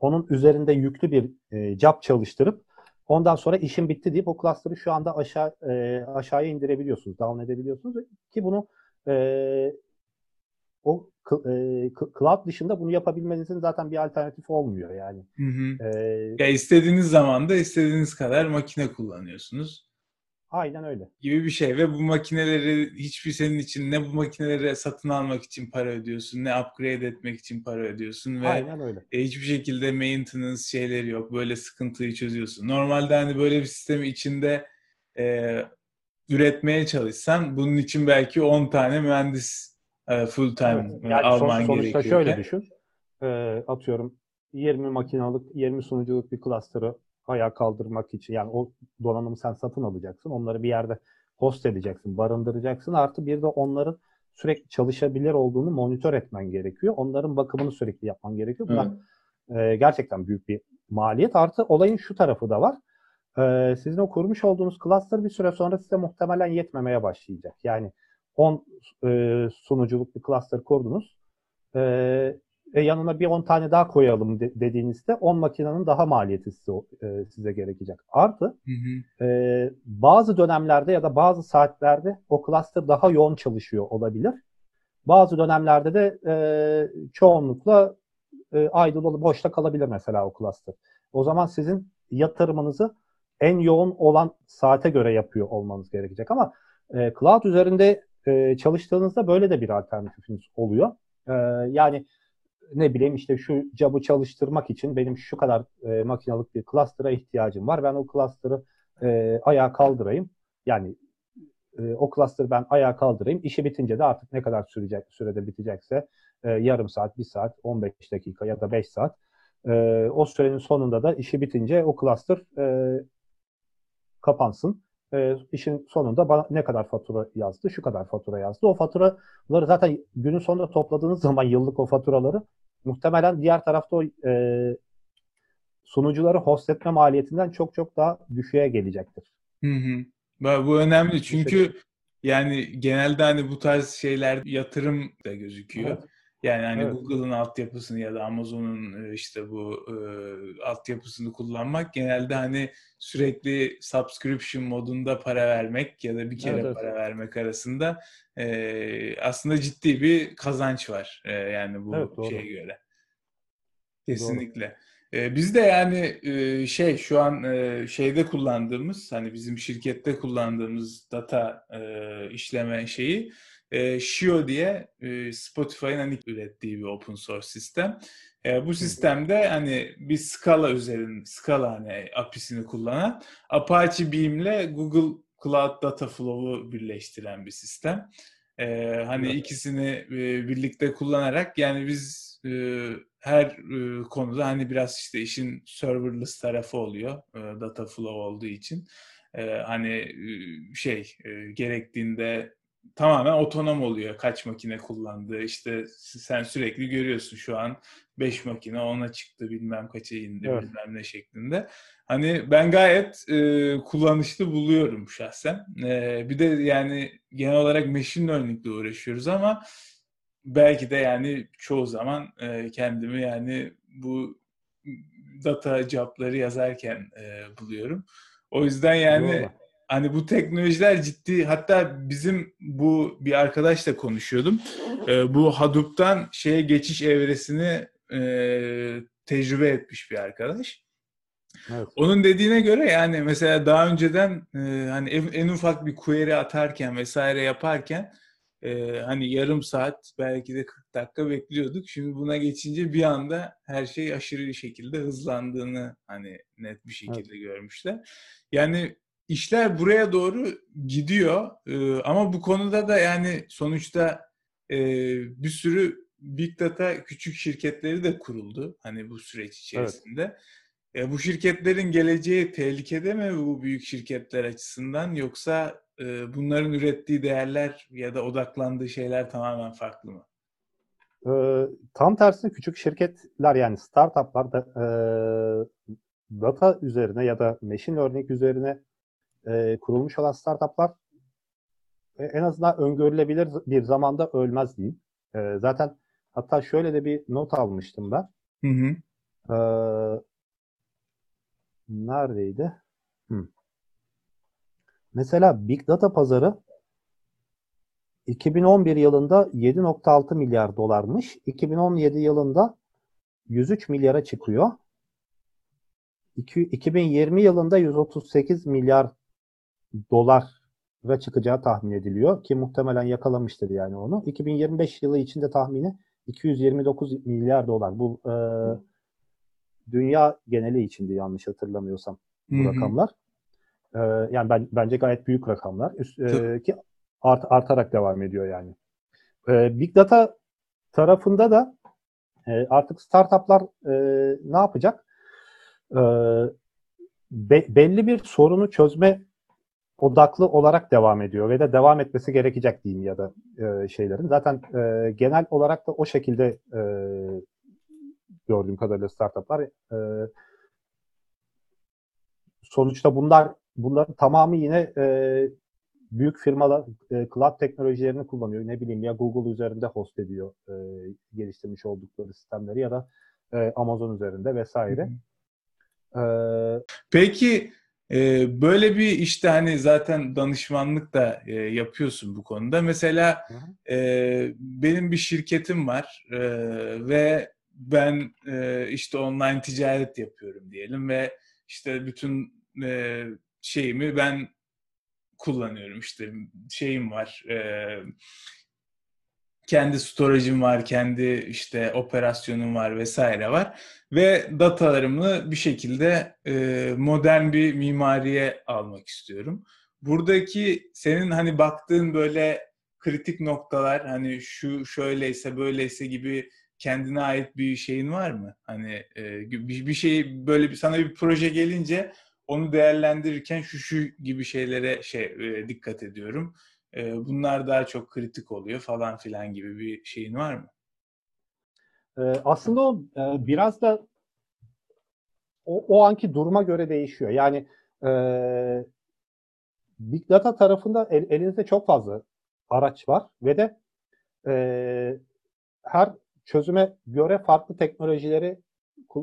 onun üzerinde yüklü bir e, job çalıştırıp ondan sonra işim bitti deyip o cluster'ı şu anda aşağı e, aşağıya indirebiliyorsunuz, down edebiliyorsunuz ki bunu e, o e, cloud dışında bunu yapabilmenizin zaten bir alternatif olmuyor yani. Hı hı. E, ya istediğiniz zaman da istediğiniz kadar makine kullanıyorsunuz. Aynen öyle. Gibi bir şey ve bu makineleri hiçbir senin için ne bu makineleri satın almak için para ödüyorsun ne upgrade etmek için para ödüyorsun ve Aynen öyle. E, hiçbir şekilde maintenance şeyleri yok. Böyle sıkıntıyı çözüyorsun. Normalde hani böyle bir sistemi içinde e, üretmeye çalışsan bunun için belki 10 tane mühendis e, full time evet. yani alman sonuçta gerekiyor. Sonuçta şöyle düşün. E, atıyorum 20 makinalık, 20 sunuculuk bir cluster'ı ayağa kaldırmak için yani o donanımı sen satın alacaksın. Onları bir yerde host edeceksin, barındıracaksın. Artı bir de onların sürekli çalışabilir olduğunu monitör etmen gerekiyor. Onların bakımını sürekli yapman gerekiyor. Bunlar e, gerçekten büyük bir maliyet. Artı olayın şu tarafı da var. E, sizin o kurmuş olduğunuz cluster bir süre sonra size muhtemelen yetmemeye başlayacak. Yani 10 e, sunuculuk bir cluster kurdunuz. E, e, yanına bir 10 tane daha koyalım de, dediğinizde 10 makinenin daha maliyeti size, e, size gerekecek. Artı hı hı. E, bazı dönemlerde ya da bazı saatlerde o cluster daha yoğun çalışıyor olabilir. Bazı dönemlerde de e, çoğunlukla e, idle olup boşta kalabilir mesela o cluster. O zaman sizin yatırımınızı en yoğun olan saate göre yapıyor olmanız gerekecek. Ama e, cloud üzerinde e, çalıştığınızda böyle de bir alternatifiniz oluyor. E, yani ne bileyim işte şu job'u çalıştırmak için benim şu kadar e, makinalık bir cluster'a ihtiyacım var. Ben o cluster'ı e, ayağa kaldırayım. Yani e, o cluster'ı ben ayağa kaldırayım. İşi bitince de artık ne kadar sürecek sürede bitecekse e, yarım saat, bir saat, 15 dakika ya da 5 saat. E, o sürenin sonunda da işi bitince o cluster e, kapansın. E, işin sonunda bana ne kadar fatura yazdı? Şu kadar fatura yazdı. O faturaları zaten günün sonunda topladığınız zaman yıllık o faturaları muhtemelen diğer tarafta o e, sunucuları host etme maliyetinden çok çok daha düşüğe gelecektir. Hı hı. Bu önemli çünkü yani genelde hani bu tarz şeyler yatırım da gözüküyor. Evet. Yani hani evet. Google'ın altyapısını ya da Amazon'un e, işte bu e, altyapısını kullanmak genelde hani sürekli subscription modunda para vermek ya da bir kere evet, evet. para vermek arasında e, aslında ciddi bir kazanç var e, yani bu evet, şeye göre. Kesinlikle. E, biz de yani e, şey şu an e, şeyde kullandığımız hani bizim şirkette kullandığımız data e, işleme şeyi e, Shio diye e, Spotify'ın hani ürettiği bir open source sistem. E, bu sistemde hani bir Scala üzerinde Scala hani API'sini kullanan Apache Beam'le Google Cloud Data Flow'u birleştiren bir sistem. E, hani evet. ikisini e, birlikte kullanarak yani biz e, her e, konuda hani biraz işte işin serverless tarafı oluyor e, data flow olduğu için. E, hani e, şey e, gerektiğinde tamamen otonom oluyor kaç makine kullandığı. İşte sen sürekli görüyorsun şu an 5 makine ona çıktı bilmem kaça indi evet. bilmem ne şeklinde. Hani ben gayet e, kullanışlı buluyorum şahsen. E, bir de yani genel olarak machine learning ile uğraşıyoruz ama belki de yani çoğu zaman e, kendimi yani bu data cevapları yazarken e, buluyorum. O yüzden yani Doğru. Hani bu teknolojiler ciddi hatta bizim bu bir arkadaşla konuşuyordum. E, bu Hadoop'tan şeye geçiş evresini e, tecrübe etmiş bir arkadaş. Evet. Onun dediğine göre yani mesela daha önceden e, hani en, en ufak bir query atarken vesaire yaparken e, hani yarım saat belki de 40 dakika bekliyorduk. Şimdi buna geçince bir anda her şey aşırı şekilde hızlandığını hani net bir şekilde evet. görmüşler. Yani işler buraya doğru gidiyor e, ama bu konuda da yani sonuçta e, bir sürü big data küçük şirketleri de kuruldu hani bu süreç içerisinde. Evet. E, bu şirketlerin geleceği tehlikede mi bu büyük şirketler açısından yoksa e, bunların ürettiği değerler ya da odaklandığı şeyler tamamen farklı mı? E, tam tersine küçük şirketler yani startuplar da e, data üzerine ya da machine learning üzerine e, kurulmuş olan startuplar e, en azından öngörülebilir bir zamanda ölmez diyeyim. E, zaten hatta şöyle de bir not almıştım ben. Hı hı. E, neredeydi? Hı. Mesela Big Data pazarı 2011 yılında 7.6 milyar dolarmış. 2017 yılında 103 milyara çıkıyor. 2020 yılında 138 milyar dolara çıkacağı tahmin ediliyor ki muhtemelen yakalamıştır yani onu. 2025 yılı içinde tahmini 229 milyar dolar. Bu e, dünya geneli içinde yanlış hatırlamıyorsam bu Hı-hı. rakamlar. E, yani ben bence gayet büyük rakamlar. Üst, e, ki art, artarak devam ediyor yani. E, Big Data tarafında da e, artık startuplar e, ne yapacak? E, be, belli bir sorunu çözme odaklı olarak devam ediyor ve de devam etmesi gerekecek diyeyim ya da e, şeylerin. Zaten e, genel olarak da o şekilde e, gördüğüm kadarıyla startuplar e, sonuçta bunlar bunların tamamı yine e, büyük firmalar e, cloud teknolojilerini kullanıyor. Ne bileyim ya Google üzerinde host ediyor e, geliştirmiş oldukları sistemleri ya da e, Amazon üzerinde vesaire. Hı hı. E, Peki e, böyle bir işte hani zaten danışmanlık da e, yapıyorsun bu konuda. Mesela e, benim bir şirketim var e, ve ben e, işte online ticaret yapıyorum diyelim ve işte bütün e, şeyimi ben kullanıyorum. İşte şeyim var. E, kendi storage'ım var, kendi işte operasyonum var vesaire var ve datalarımı bir şekilde e, modern bir mimariye almak istiyorum. Buradaki senin hani baktığın böyle kritik noktalar hani şu şöyleyse böyleyse gibi kendine ait bir şeyin var mı? Hani e, bir, bir şey böyle bir sana bir proje gelince onu değerlendirirken şu şu gibi şeylere şey e, dikkat ediyorum. E, bunlar daha çok kritik oluyor falan filan gibi bir şeyin var mı? E, aslında o e, biraz da o, o anki duruma göre değişiyor. Yani e, Big Data tarafında el, elinizde çok fazla araç var ve de e, her çözüme göre farklı teknolojileri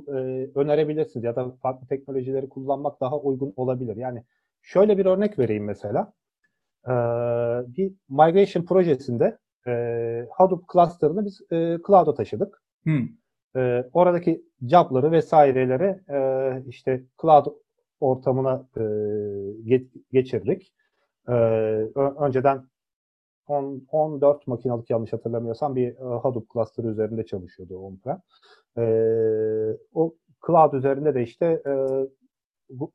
e, önerebilirsiniz ya da farklı teknolojileri kullanmak daha uygun olabilir. Yani şöyle bir örnek vereyim mesela. E, bir migration projesinde e, Hadoop cluster'ını biz e, cloud'a taşıdık. Hmm. E, oradaki jobları vesaireleri e, işte cloud ortamına e, ge- geçirdik. E, önceden 10, 14 makinalık yanlış hatırlamıyorsam bir e, Hadoop cluster üzerinde çalışıyordu on-prem. E, o cloud üzerinde de işte e,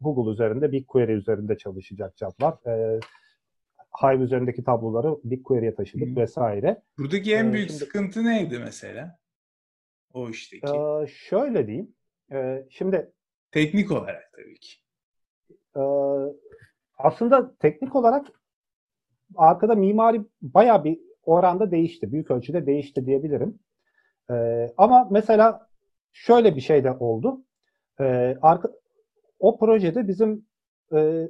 Google üzerinde BigQuery üzerinde çalışacak joblar. E, Hive üzerindeki tabloları BigQuery'e taşıdık hmm. vesaire. Buradaki en büyük şimdi, sıkıntı neydi mesela? O işteki. E, şöyle diyeyim. E, şimdi teknik olarak tabii ki. E, aslında teknik olarak arkada mimari baya bir oranda değişti. Büyük ölçüde değişti diyebilirim. E, ama mesela şöyle bir şey de oldu. E, arka, o projede bizim e,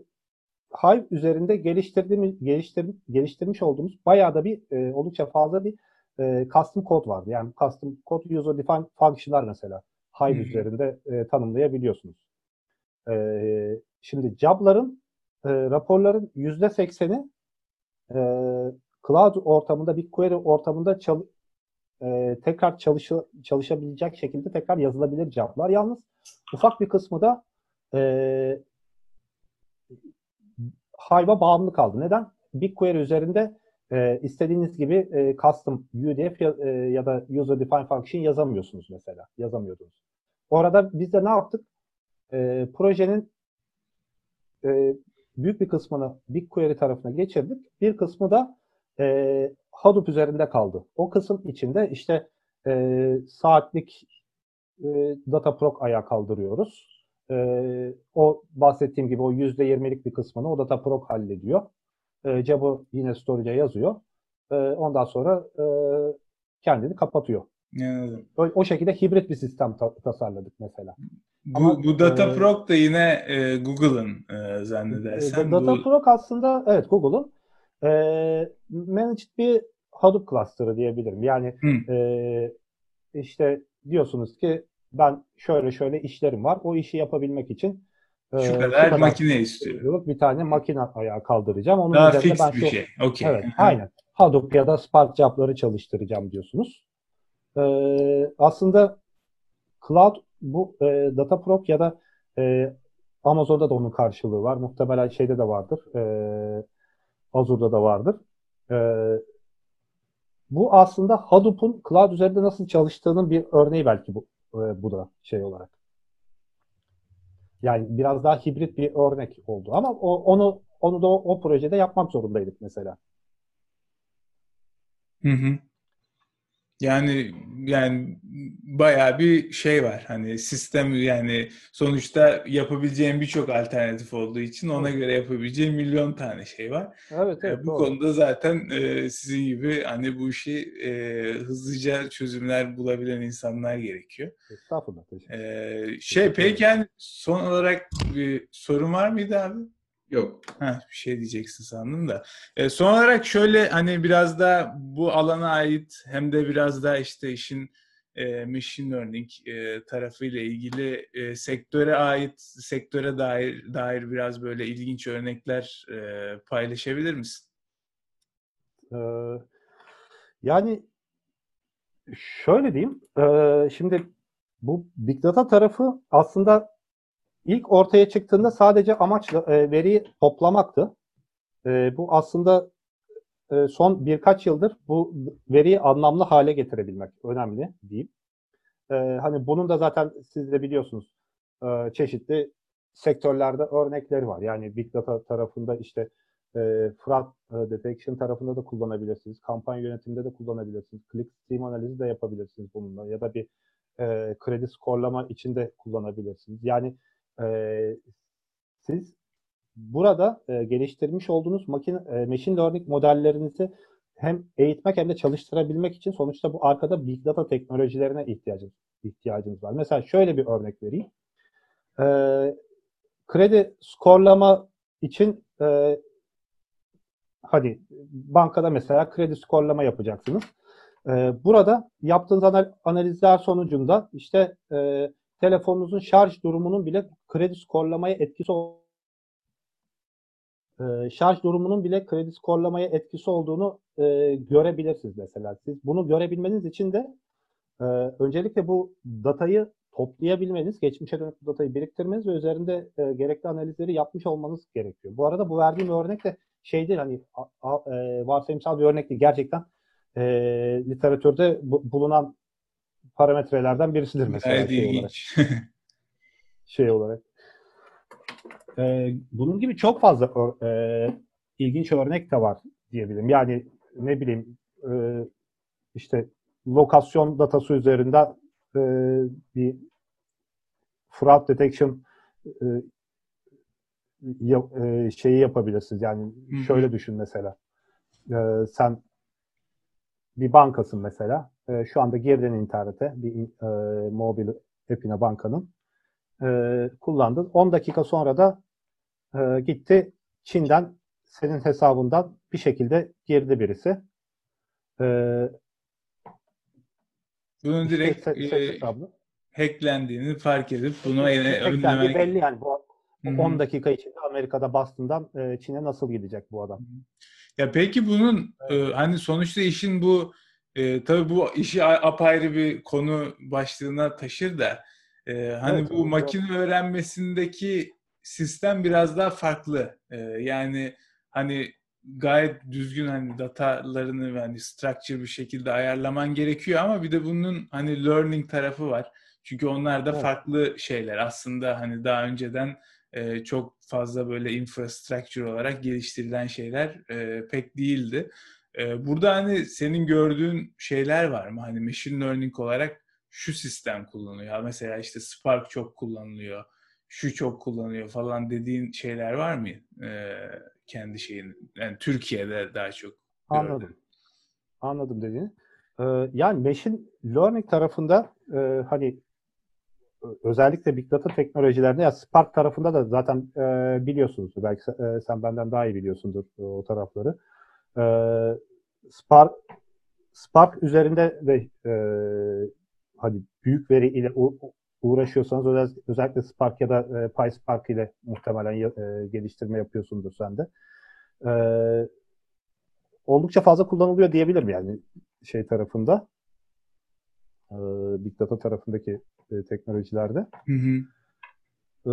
Hive üzerinde geliştirdiğimiz, geliştir, geliştirmiş olduğumuz bayağı da bir e, oldukça fazla bir e, custom kod vardı. Yani custom code user defined function'lar mesela Hive hmm. üzerinde e, tanımlayabiliyorsunuz. E, şimdi job'ların e, raporların yüzde sekseni e, cloud ortamında, BigQuery ortamında çal, e, tekrar çalışı, çalışabilecek şekilde tekrar yazılabilir job'lar. Yalnız ufak bir kısmı da e, Hive'a bağımlı kaldı. Neden? BigQuery üzerinde e, istediğiniz gibi e, custom UDF ya, e, ya da user defined function yazamıyorsunuz mesela. Yazamıyordunuz. Orada biz de ne yaptık? E, projenin e, büyük bir kısmını BigQuery tarafına geçirdik. Bir kısmı da e, Hadoop üzerinde kaldı. O kısım içinde işte e, saatlik e, Dataproc ayağa kaldırıyoruz. E, o bahsettiğim gibi o %20'lik bir kısmını o Dataproc hallediyor. E, Cebo yine storage'a yazıyor. E, ondan sonra e, kendini kapatıyor. Anladım. O, o şekilde hibrit bir sistem ta- tasarladık mesela. Bu, Ama, bu Dataproc e, da yine e, Google'ın e, zannedersen. E, Dataproc bu... aslında evet Google'ın e, managed bir Hadoop cluster'ı diyebilirim. Yani e, işte diyorsunuz ki ben şöyle şöyle işlerim var. O işi yapabilmek için e, şu kadar, kadar makine istiyorum. Bir tane makine ayağa kaldıracağım. Onun Daha fix ben bir şu, şey. Okay. Evet, aynen. Hadoop ya da Spark job'ları çalıştıracağım diyorsunuz. Ee, aslında Cloud bu e, Dataproc ya da e, Amazon'da da onun karşılığı var. Muhtemelen şeyde de vardır. E, Azure'da da vardır. E, bu aslında Hadoop'un cloud üzerinde nasıl çalıştığının bir örneği belki bu, e, bu da şey olarak. Yani biraz daha hibrit bir örnek oldu ama o, onu onu da o, o projede yapmak zorundaydık mesela. Hı hı. Yani yani bayağı bir şey var. Hani sistem yani sonuçta yapabileceğim birçok alternatif olduğu için ona göre yapabileceğim milyon tane şey var. Evet, evet. bu doğru. konuda zaten e, sizin gibi hani bu işi e, hızlıca çözümler bulabilen insanlar gerekiyor. Estağfurullah. E, şey peki yani son olarak bir sorun var mıydı abi? Yok. Heh, bir şey diyeceksin sandım da. E, son olarak şöyle hani biraz da bu alana ait hem de biraz da işte işin e, machine learning e, tarafıyla ilgili e, sektöre ait, sektöre dair dair biraz böyle ilginç örnekler e, paylaşabilir misin? Ee, yani şöyle diyeyim. E, şimdi bu Big Data tarafı aslında İlk ortaya çıktığında sadece amaç e, veriyi toplamaktı. E, bu aslında e, son birkaç yıldır bu veriyi anlamlı hale getirebilmek önemli diyeyim. E, hani bunun da zaten siz de biliyorsunuz e, çeşitli sektörlerde örnekleri var. Yani Big Data tarafında işte e, fraud e, detection tarafında da kullanabilirsiniz. Kampanya yönetiminde de kullanabilirsiniz. Click stream analizi de yapabilirsiniz bununla. Ya da bir e, kredi skorlama için de kullanabilirsiniz. Yani e, siz burada e, geliştirmiş olduğunuz makine e, machine learning modellerinizi hem eğitmek hem de çalıştırabilmek için sonuçta bu arkada big data teknolojilerine ihtiyacınız ihtiyacınız var. Mesela şöyle bir örnek vereyim. E, kredi skorlama için e, hadi bankada mesela kredi skorlama yapacaksınız. E, burada yaptığınız analizler sonucunda işte e, telefonunuzun şarj durumunun bile kredi skorlamaya etkisi e, şarj durumunun bile kredi skorlamaya etkisi olduğunu e, görebilirsiniz mesela. Siz bunu görebilmeniz için de e, öncelikle bu datayı toplayabilmeniz, geçmişe dönük datayı biriktirmeniz ve üzerinde e, gerekli analizleri yapmış olmanız gerekiyor. Bu arada bu verdiğim örnek de şey değil hani a, a, e, varsayımsal bir örnek değil. Gerçekten e, literatürde bu, bulunan parametrelerden birisidir mesela. Gayet şey ilginç. olarak. şey olarak. E, bunun gibi çok fazla e, ilginç örnek de var diyebilirim. Yani ne bileyim e, işte lokasyon datası üzerinden e, bir fraud detection e, yap, e, şeyi yapabilirsiniz. Yani Hı hı. şöyle düşün mesela. E, sen bir bankasın mesela. E, şu anda girdin internete bir e, mobil app'ine bankanın. E, kullandın. 10 dakika sonra da e, gitti Çin'den senin hesabından bir şekilde girdi birisi. E, Bunun işte direkt ses e, hacklendiğini fark edip bunu önlemek. belli yani. Bu Hı hı. 10 dakika içinde Amerika'da Boston'dan e, Çin'e nasıl gidecek bu adam? Ya peki bunun e, hani sonuçta işin bu e, tabii bu işi apayrı bir konu başlığına taşır da e, hani Evet, bu evet. makine öğrenmesindeki sistem biraz daha farklı. E, yani hani gayet düzgün hani datalarını hani structure bir şekilde ayarlaman gerekiyor ama bir de bunun hani learning tarafı var. Çünkü onlar da Evet. farklı şeyler. Aslında hani daha önceden e, çok fazla böyle infrastructure olarak geliştirilen şeyler e, pek değildi. E, burada hani senin gördüğün şeyler var mı? Hani machine learning olarak şu sistem kullanılıyor. Mesela işte Spark çok kullanılıyor. Şu çok kullanılıyor falan dediğin şeyler var mı? E, kendi şeyin. Yani Türkiye'de daha çok. Anladım. gördüğün. Anladım dediğini. Ee, yani machine learning tarafında e, hani özellikle big data teknolojilerinde ya Spark tarafında da zaten e, biliyorsunuz. Belki e, sen benden daha iyi biliyorsundur e, o tarafları. E, Spark Spark üzerinde ve e, hani büyük veri ile uğraşıyorsanız özel- özellikle Spark ya da e, PySpark ile muhtemelen e, geliştirme yapıyorsundur sen de. E, oldukça fazla kullanılıyor diyebilirim yani şey tarafında. E, Big Data tarafındaki e, teknolojilerde. Hı hı. E,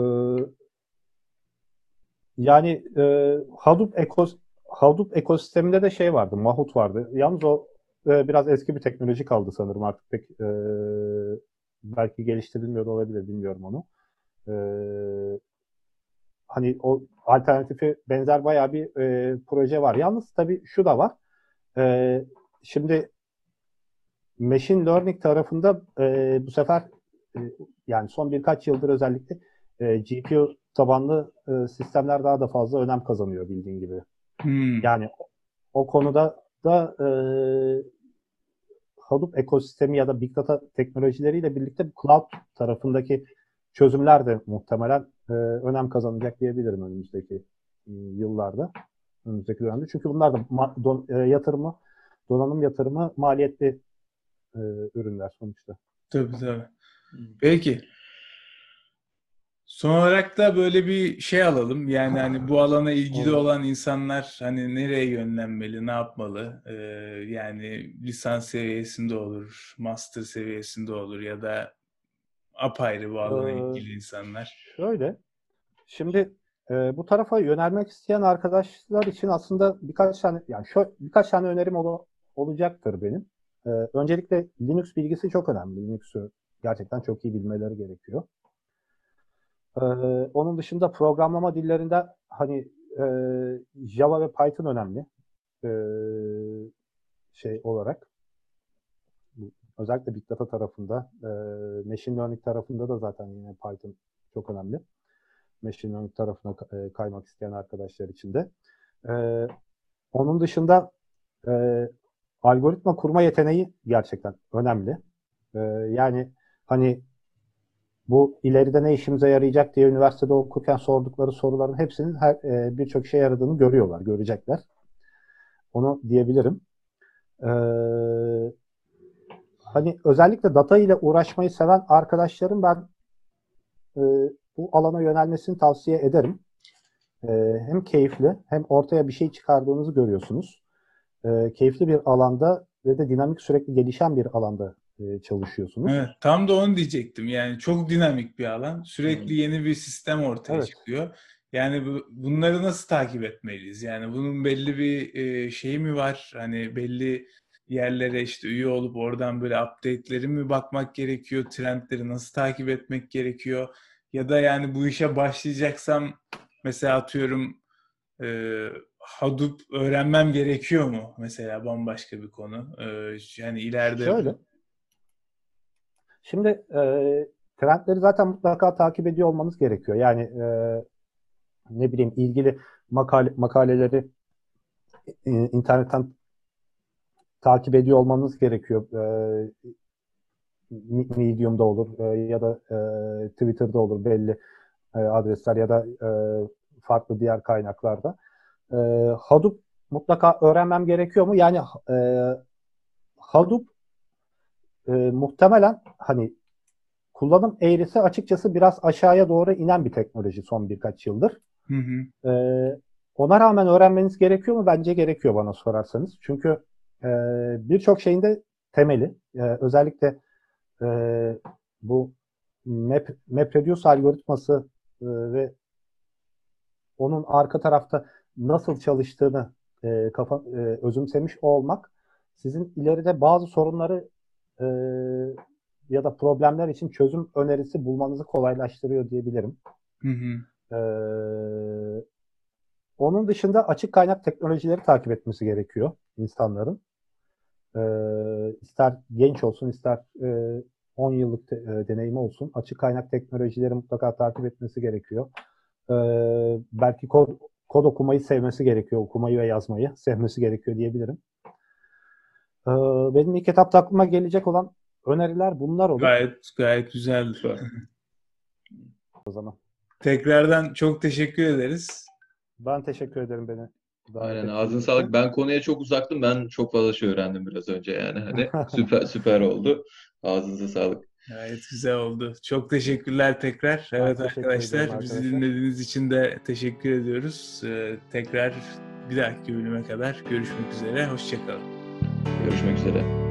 yani e, Hadoop, ekos Hadoop ekosisteminde de şey vardı, Mahut vardı. Yalnız o e, biraz eski bir teknoloji kaldı sanırım artık pek e, belki geliştirilmiyor olabilir bilmiyorum onu. E, hani o alternatifi benzer bayağı bir e, proje var. Yalnız tabii şu da var. E, şimdi machine learning tarafında e, bu sefer e, yani son birkaç yıldır özellikle e, GPU tabanlı e, sistemler daha da fazla önem kazanıyor bildiğin gibi. Hmm. Yani o, konuda da e, Hadoop ekosistemi ya da Big Data teknolojileriyle birlikte cloud tarafındaki çözümler de muhtemelen e, önem kazanacak diyebilirim önümüzdeki e, yıllarda, önümüzdeki dönemde. Çünkü bunlar da ma- don- e, yatırımı, donanım yatırımı maliyetli e, ürünler sonuçta. Tabii tabii. Peki. Son olarak da böyle bir şey alalım. Yani hani bu alana ilgili olan insanlar hani nereye yönlenmeli, ne yapmalı? Ee, yani lisans seviyesinde olur, master seviyesinde olur ya da apayrı bu alana Ee, ilgili insanlar. Şöyle, şimdi e, bu tarafa yönelmek isteyen arkadaşlar için aslında birkaç tane yani şu birkaç tane önerim ol- olacaktır benim. E, öncelikle Linux bilgisi çok önemli. Linux'u gerçekten çok iyi bilmeleri gerekiyor. E, onun dışında programlama dillerinde hani e, Java ve Python önemli e, şey olarak. Özellikle Big Data tarafında, e, Machine Learning tarafında da zaten yine Python çok önemli. Machine Learning tarafına e, kaymak isteyen arkadaşlar için de. E, onun dışında e, algoritma kurma yeteneği gerçekten önemli. E, yani hani bu ileride ne işimize yarayacak diye üniversitede okurken sordukları soruların hepsinin her, e, birçok şey yaradığını görüyorlar, görecekler. Onu diyebilirim. E, hani özellikle data ile uğraşmayı seven arkadaşlarım ben e, bu alana yönelmesini tavsiye ederim. E, hem keyifli hem ortaya bir şey çıkardığınızı görüyorsunuz. E, keyifli bir alanda ve de dinamik sürekli gelişen bir alanda çalışıyorsunuz. Evet, tam da onu diyecektim. Yani çok dinamik bir alan. Sürekli Evet. yeni bir sistem ortaya Evet. çıkıyor. Yani bu, bunları nasıl takip etmeliyiz? Yani bunun belli bir e, şeyi mi var? Hani belli yerlere işte üye olup oradan böyle update'leri mi bakmak gerekiyor? Trendleri nasıl takip etmek gerekiyor? Ya da yani bu işe başlayacaksam mesela atıyorum e, Hadoop öğrenmem gerekiyor mu? Mesela bambaşka bir konu. E, yani ileride Şöyle. Şimdi e, trendleri zaten mutlaka takip ediyor olmanız gerekiyor. Yani e, ne bileyim ilgili makale, makaleleri e, internetten takip ediyor olmanız gerekiyor. E, Medium'da olur e, ya da e, Twitter'da olur belli e, adresler ya da e, farklı diğer kaynaklarda. E, Hadoop mutlaka öğrenmem gerekiyor mu? Yani e, Hadoop e, muhtemelen hani kullanım eğrisi açıkçası biraz aşağıya doğru inen bir teknoloji son birkaç yıldır. Hı hı. E, ona rağmen öğrenmeniz gerekiyor mu? Bence gerekiyor bana sorarsanız. Çünkü e, birçok şeyin de temeli. E, özellikle e, bu Map, MapReduce algoritması e, ve onun arka tarafta nasıl çalıştığını e, kafa, e, özümsemiş olmak sizin ileride bazı sorunları e, ya da problemler için çözüm önerisi bulmanızı kolaylaştırıyor diyebilirim. Hı hı. Ee, onun dışında açık kaynak teknolojileri takip etmesi gerekiyor insanların. Ee, ister genç olsun, ister e, 10 yıllık te- e, deneyimi olsun. Açık kaynak teknolojileri mutlaka takip etmesi gerekiyor. Ee, belki kod, kod okumayı sevmesi gerekiyor. Okumayı ve yazmayı sevmesi gerekiyor diyebilirim. Ee, benim ilk etapta aklıma gelecek olan öneriler bunlar olur Gayet gayet güzeldi. O zaman. Tekrardan çok teşekkür ederiz. Ben teşekkür ederim beni. davet Aynen ağzın sağlık. Ben konuya çok uzaktım. Ben çok fazla şey öğrendim biraz önce yani. Hani süper süper oldu. Ağzınıza sağlık. Gayet güzel oldu. Çok teşekkürler tekrar. Evet teşekkür arkadaşlar, ederim bizi arkadaşlar. dinlediğiniz için de teşekkür ediyoruz. Ee, tekrar bir dahaki bölüme kadar görüşmek üzere. Hoşçakalın. Görüşmek üzere.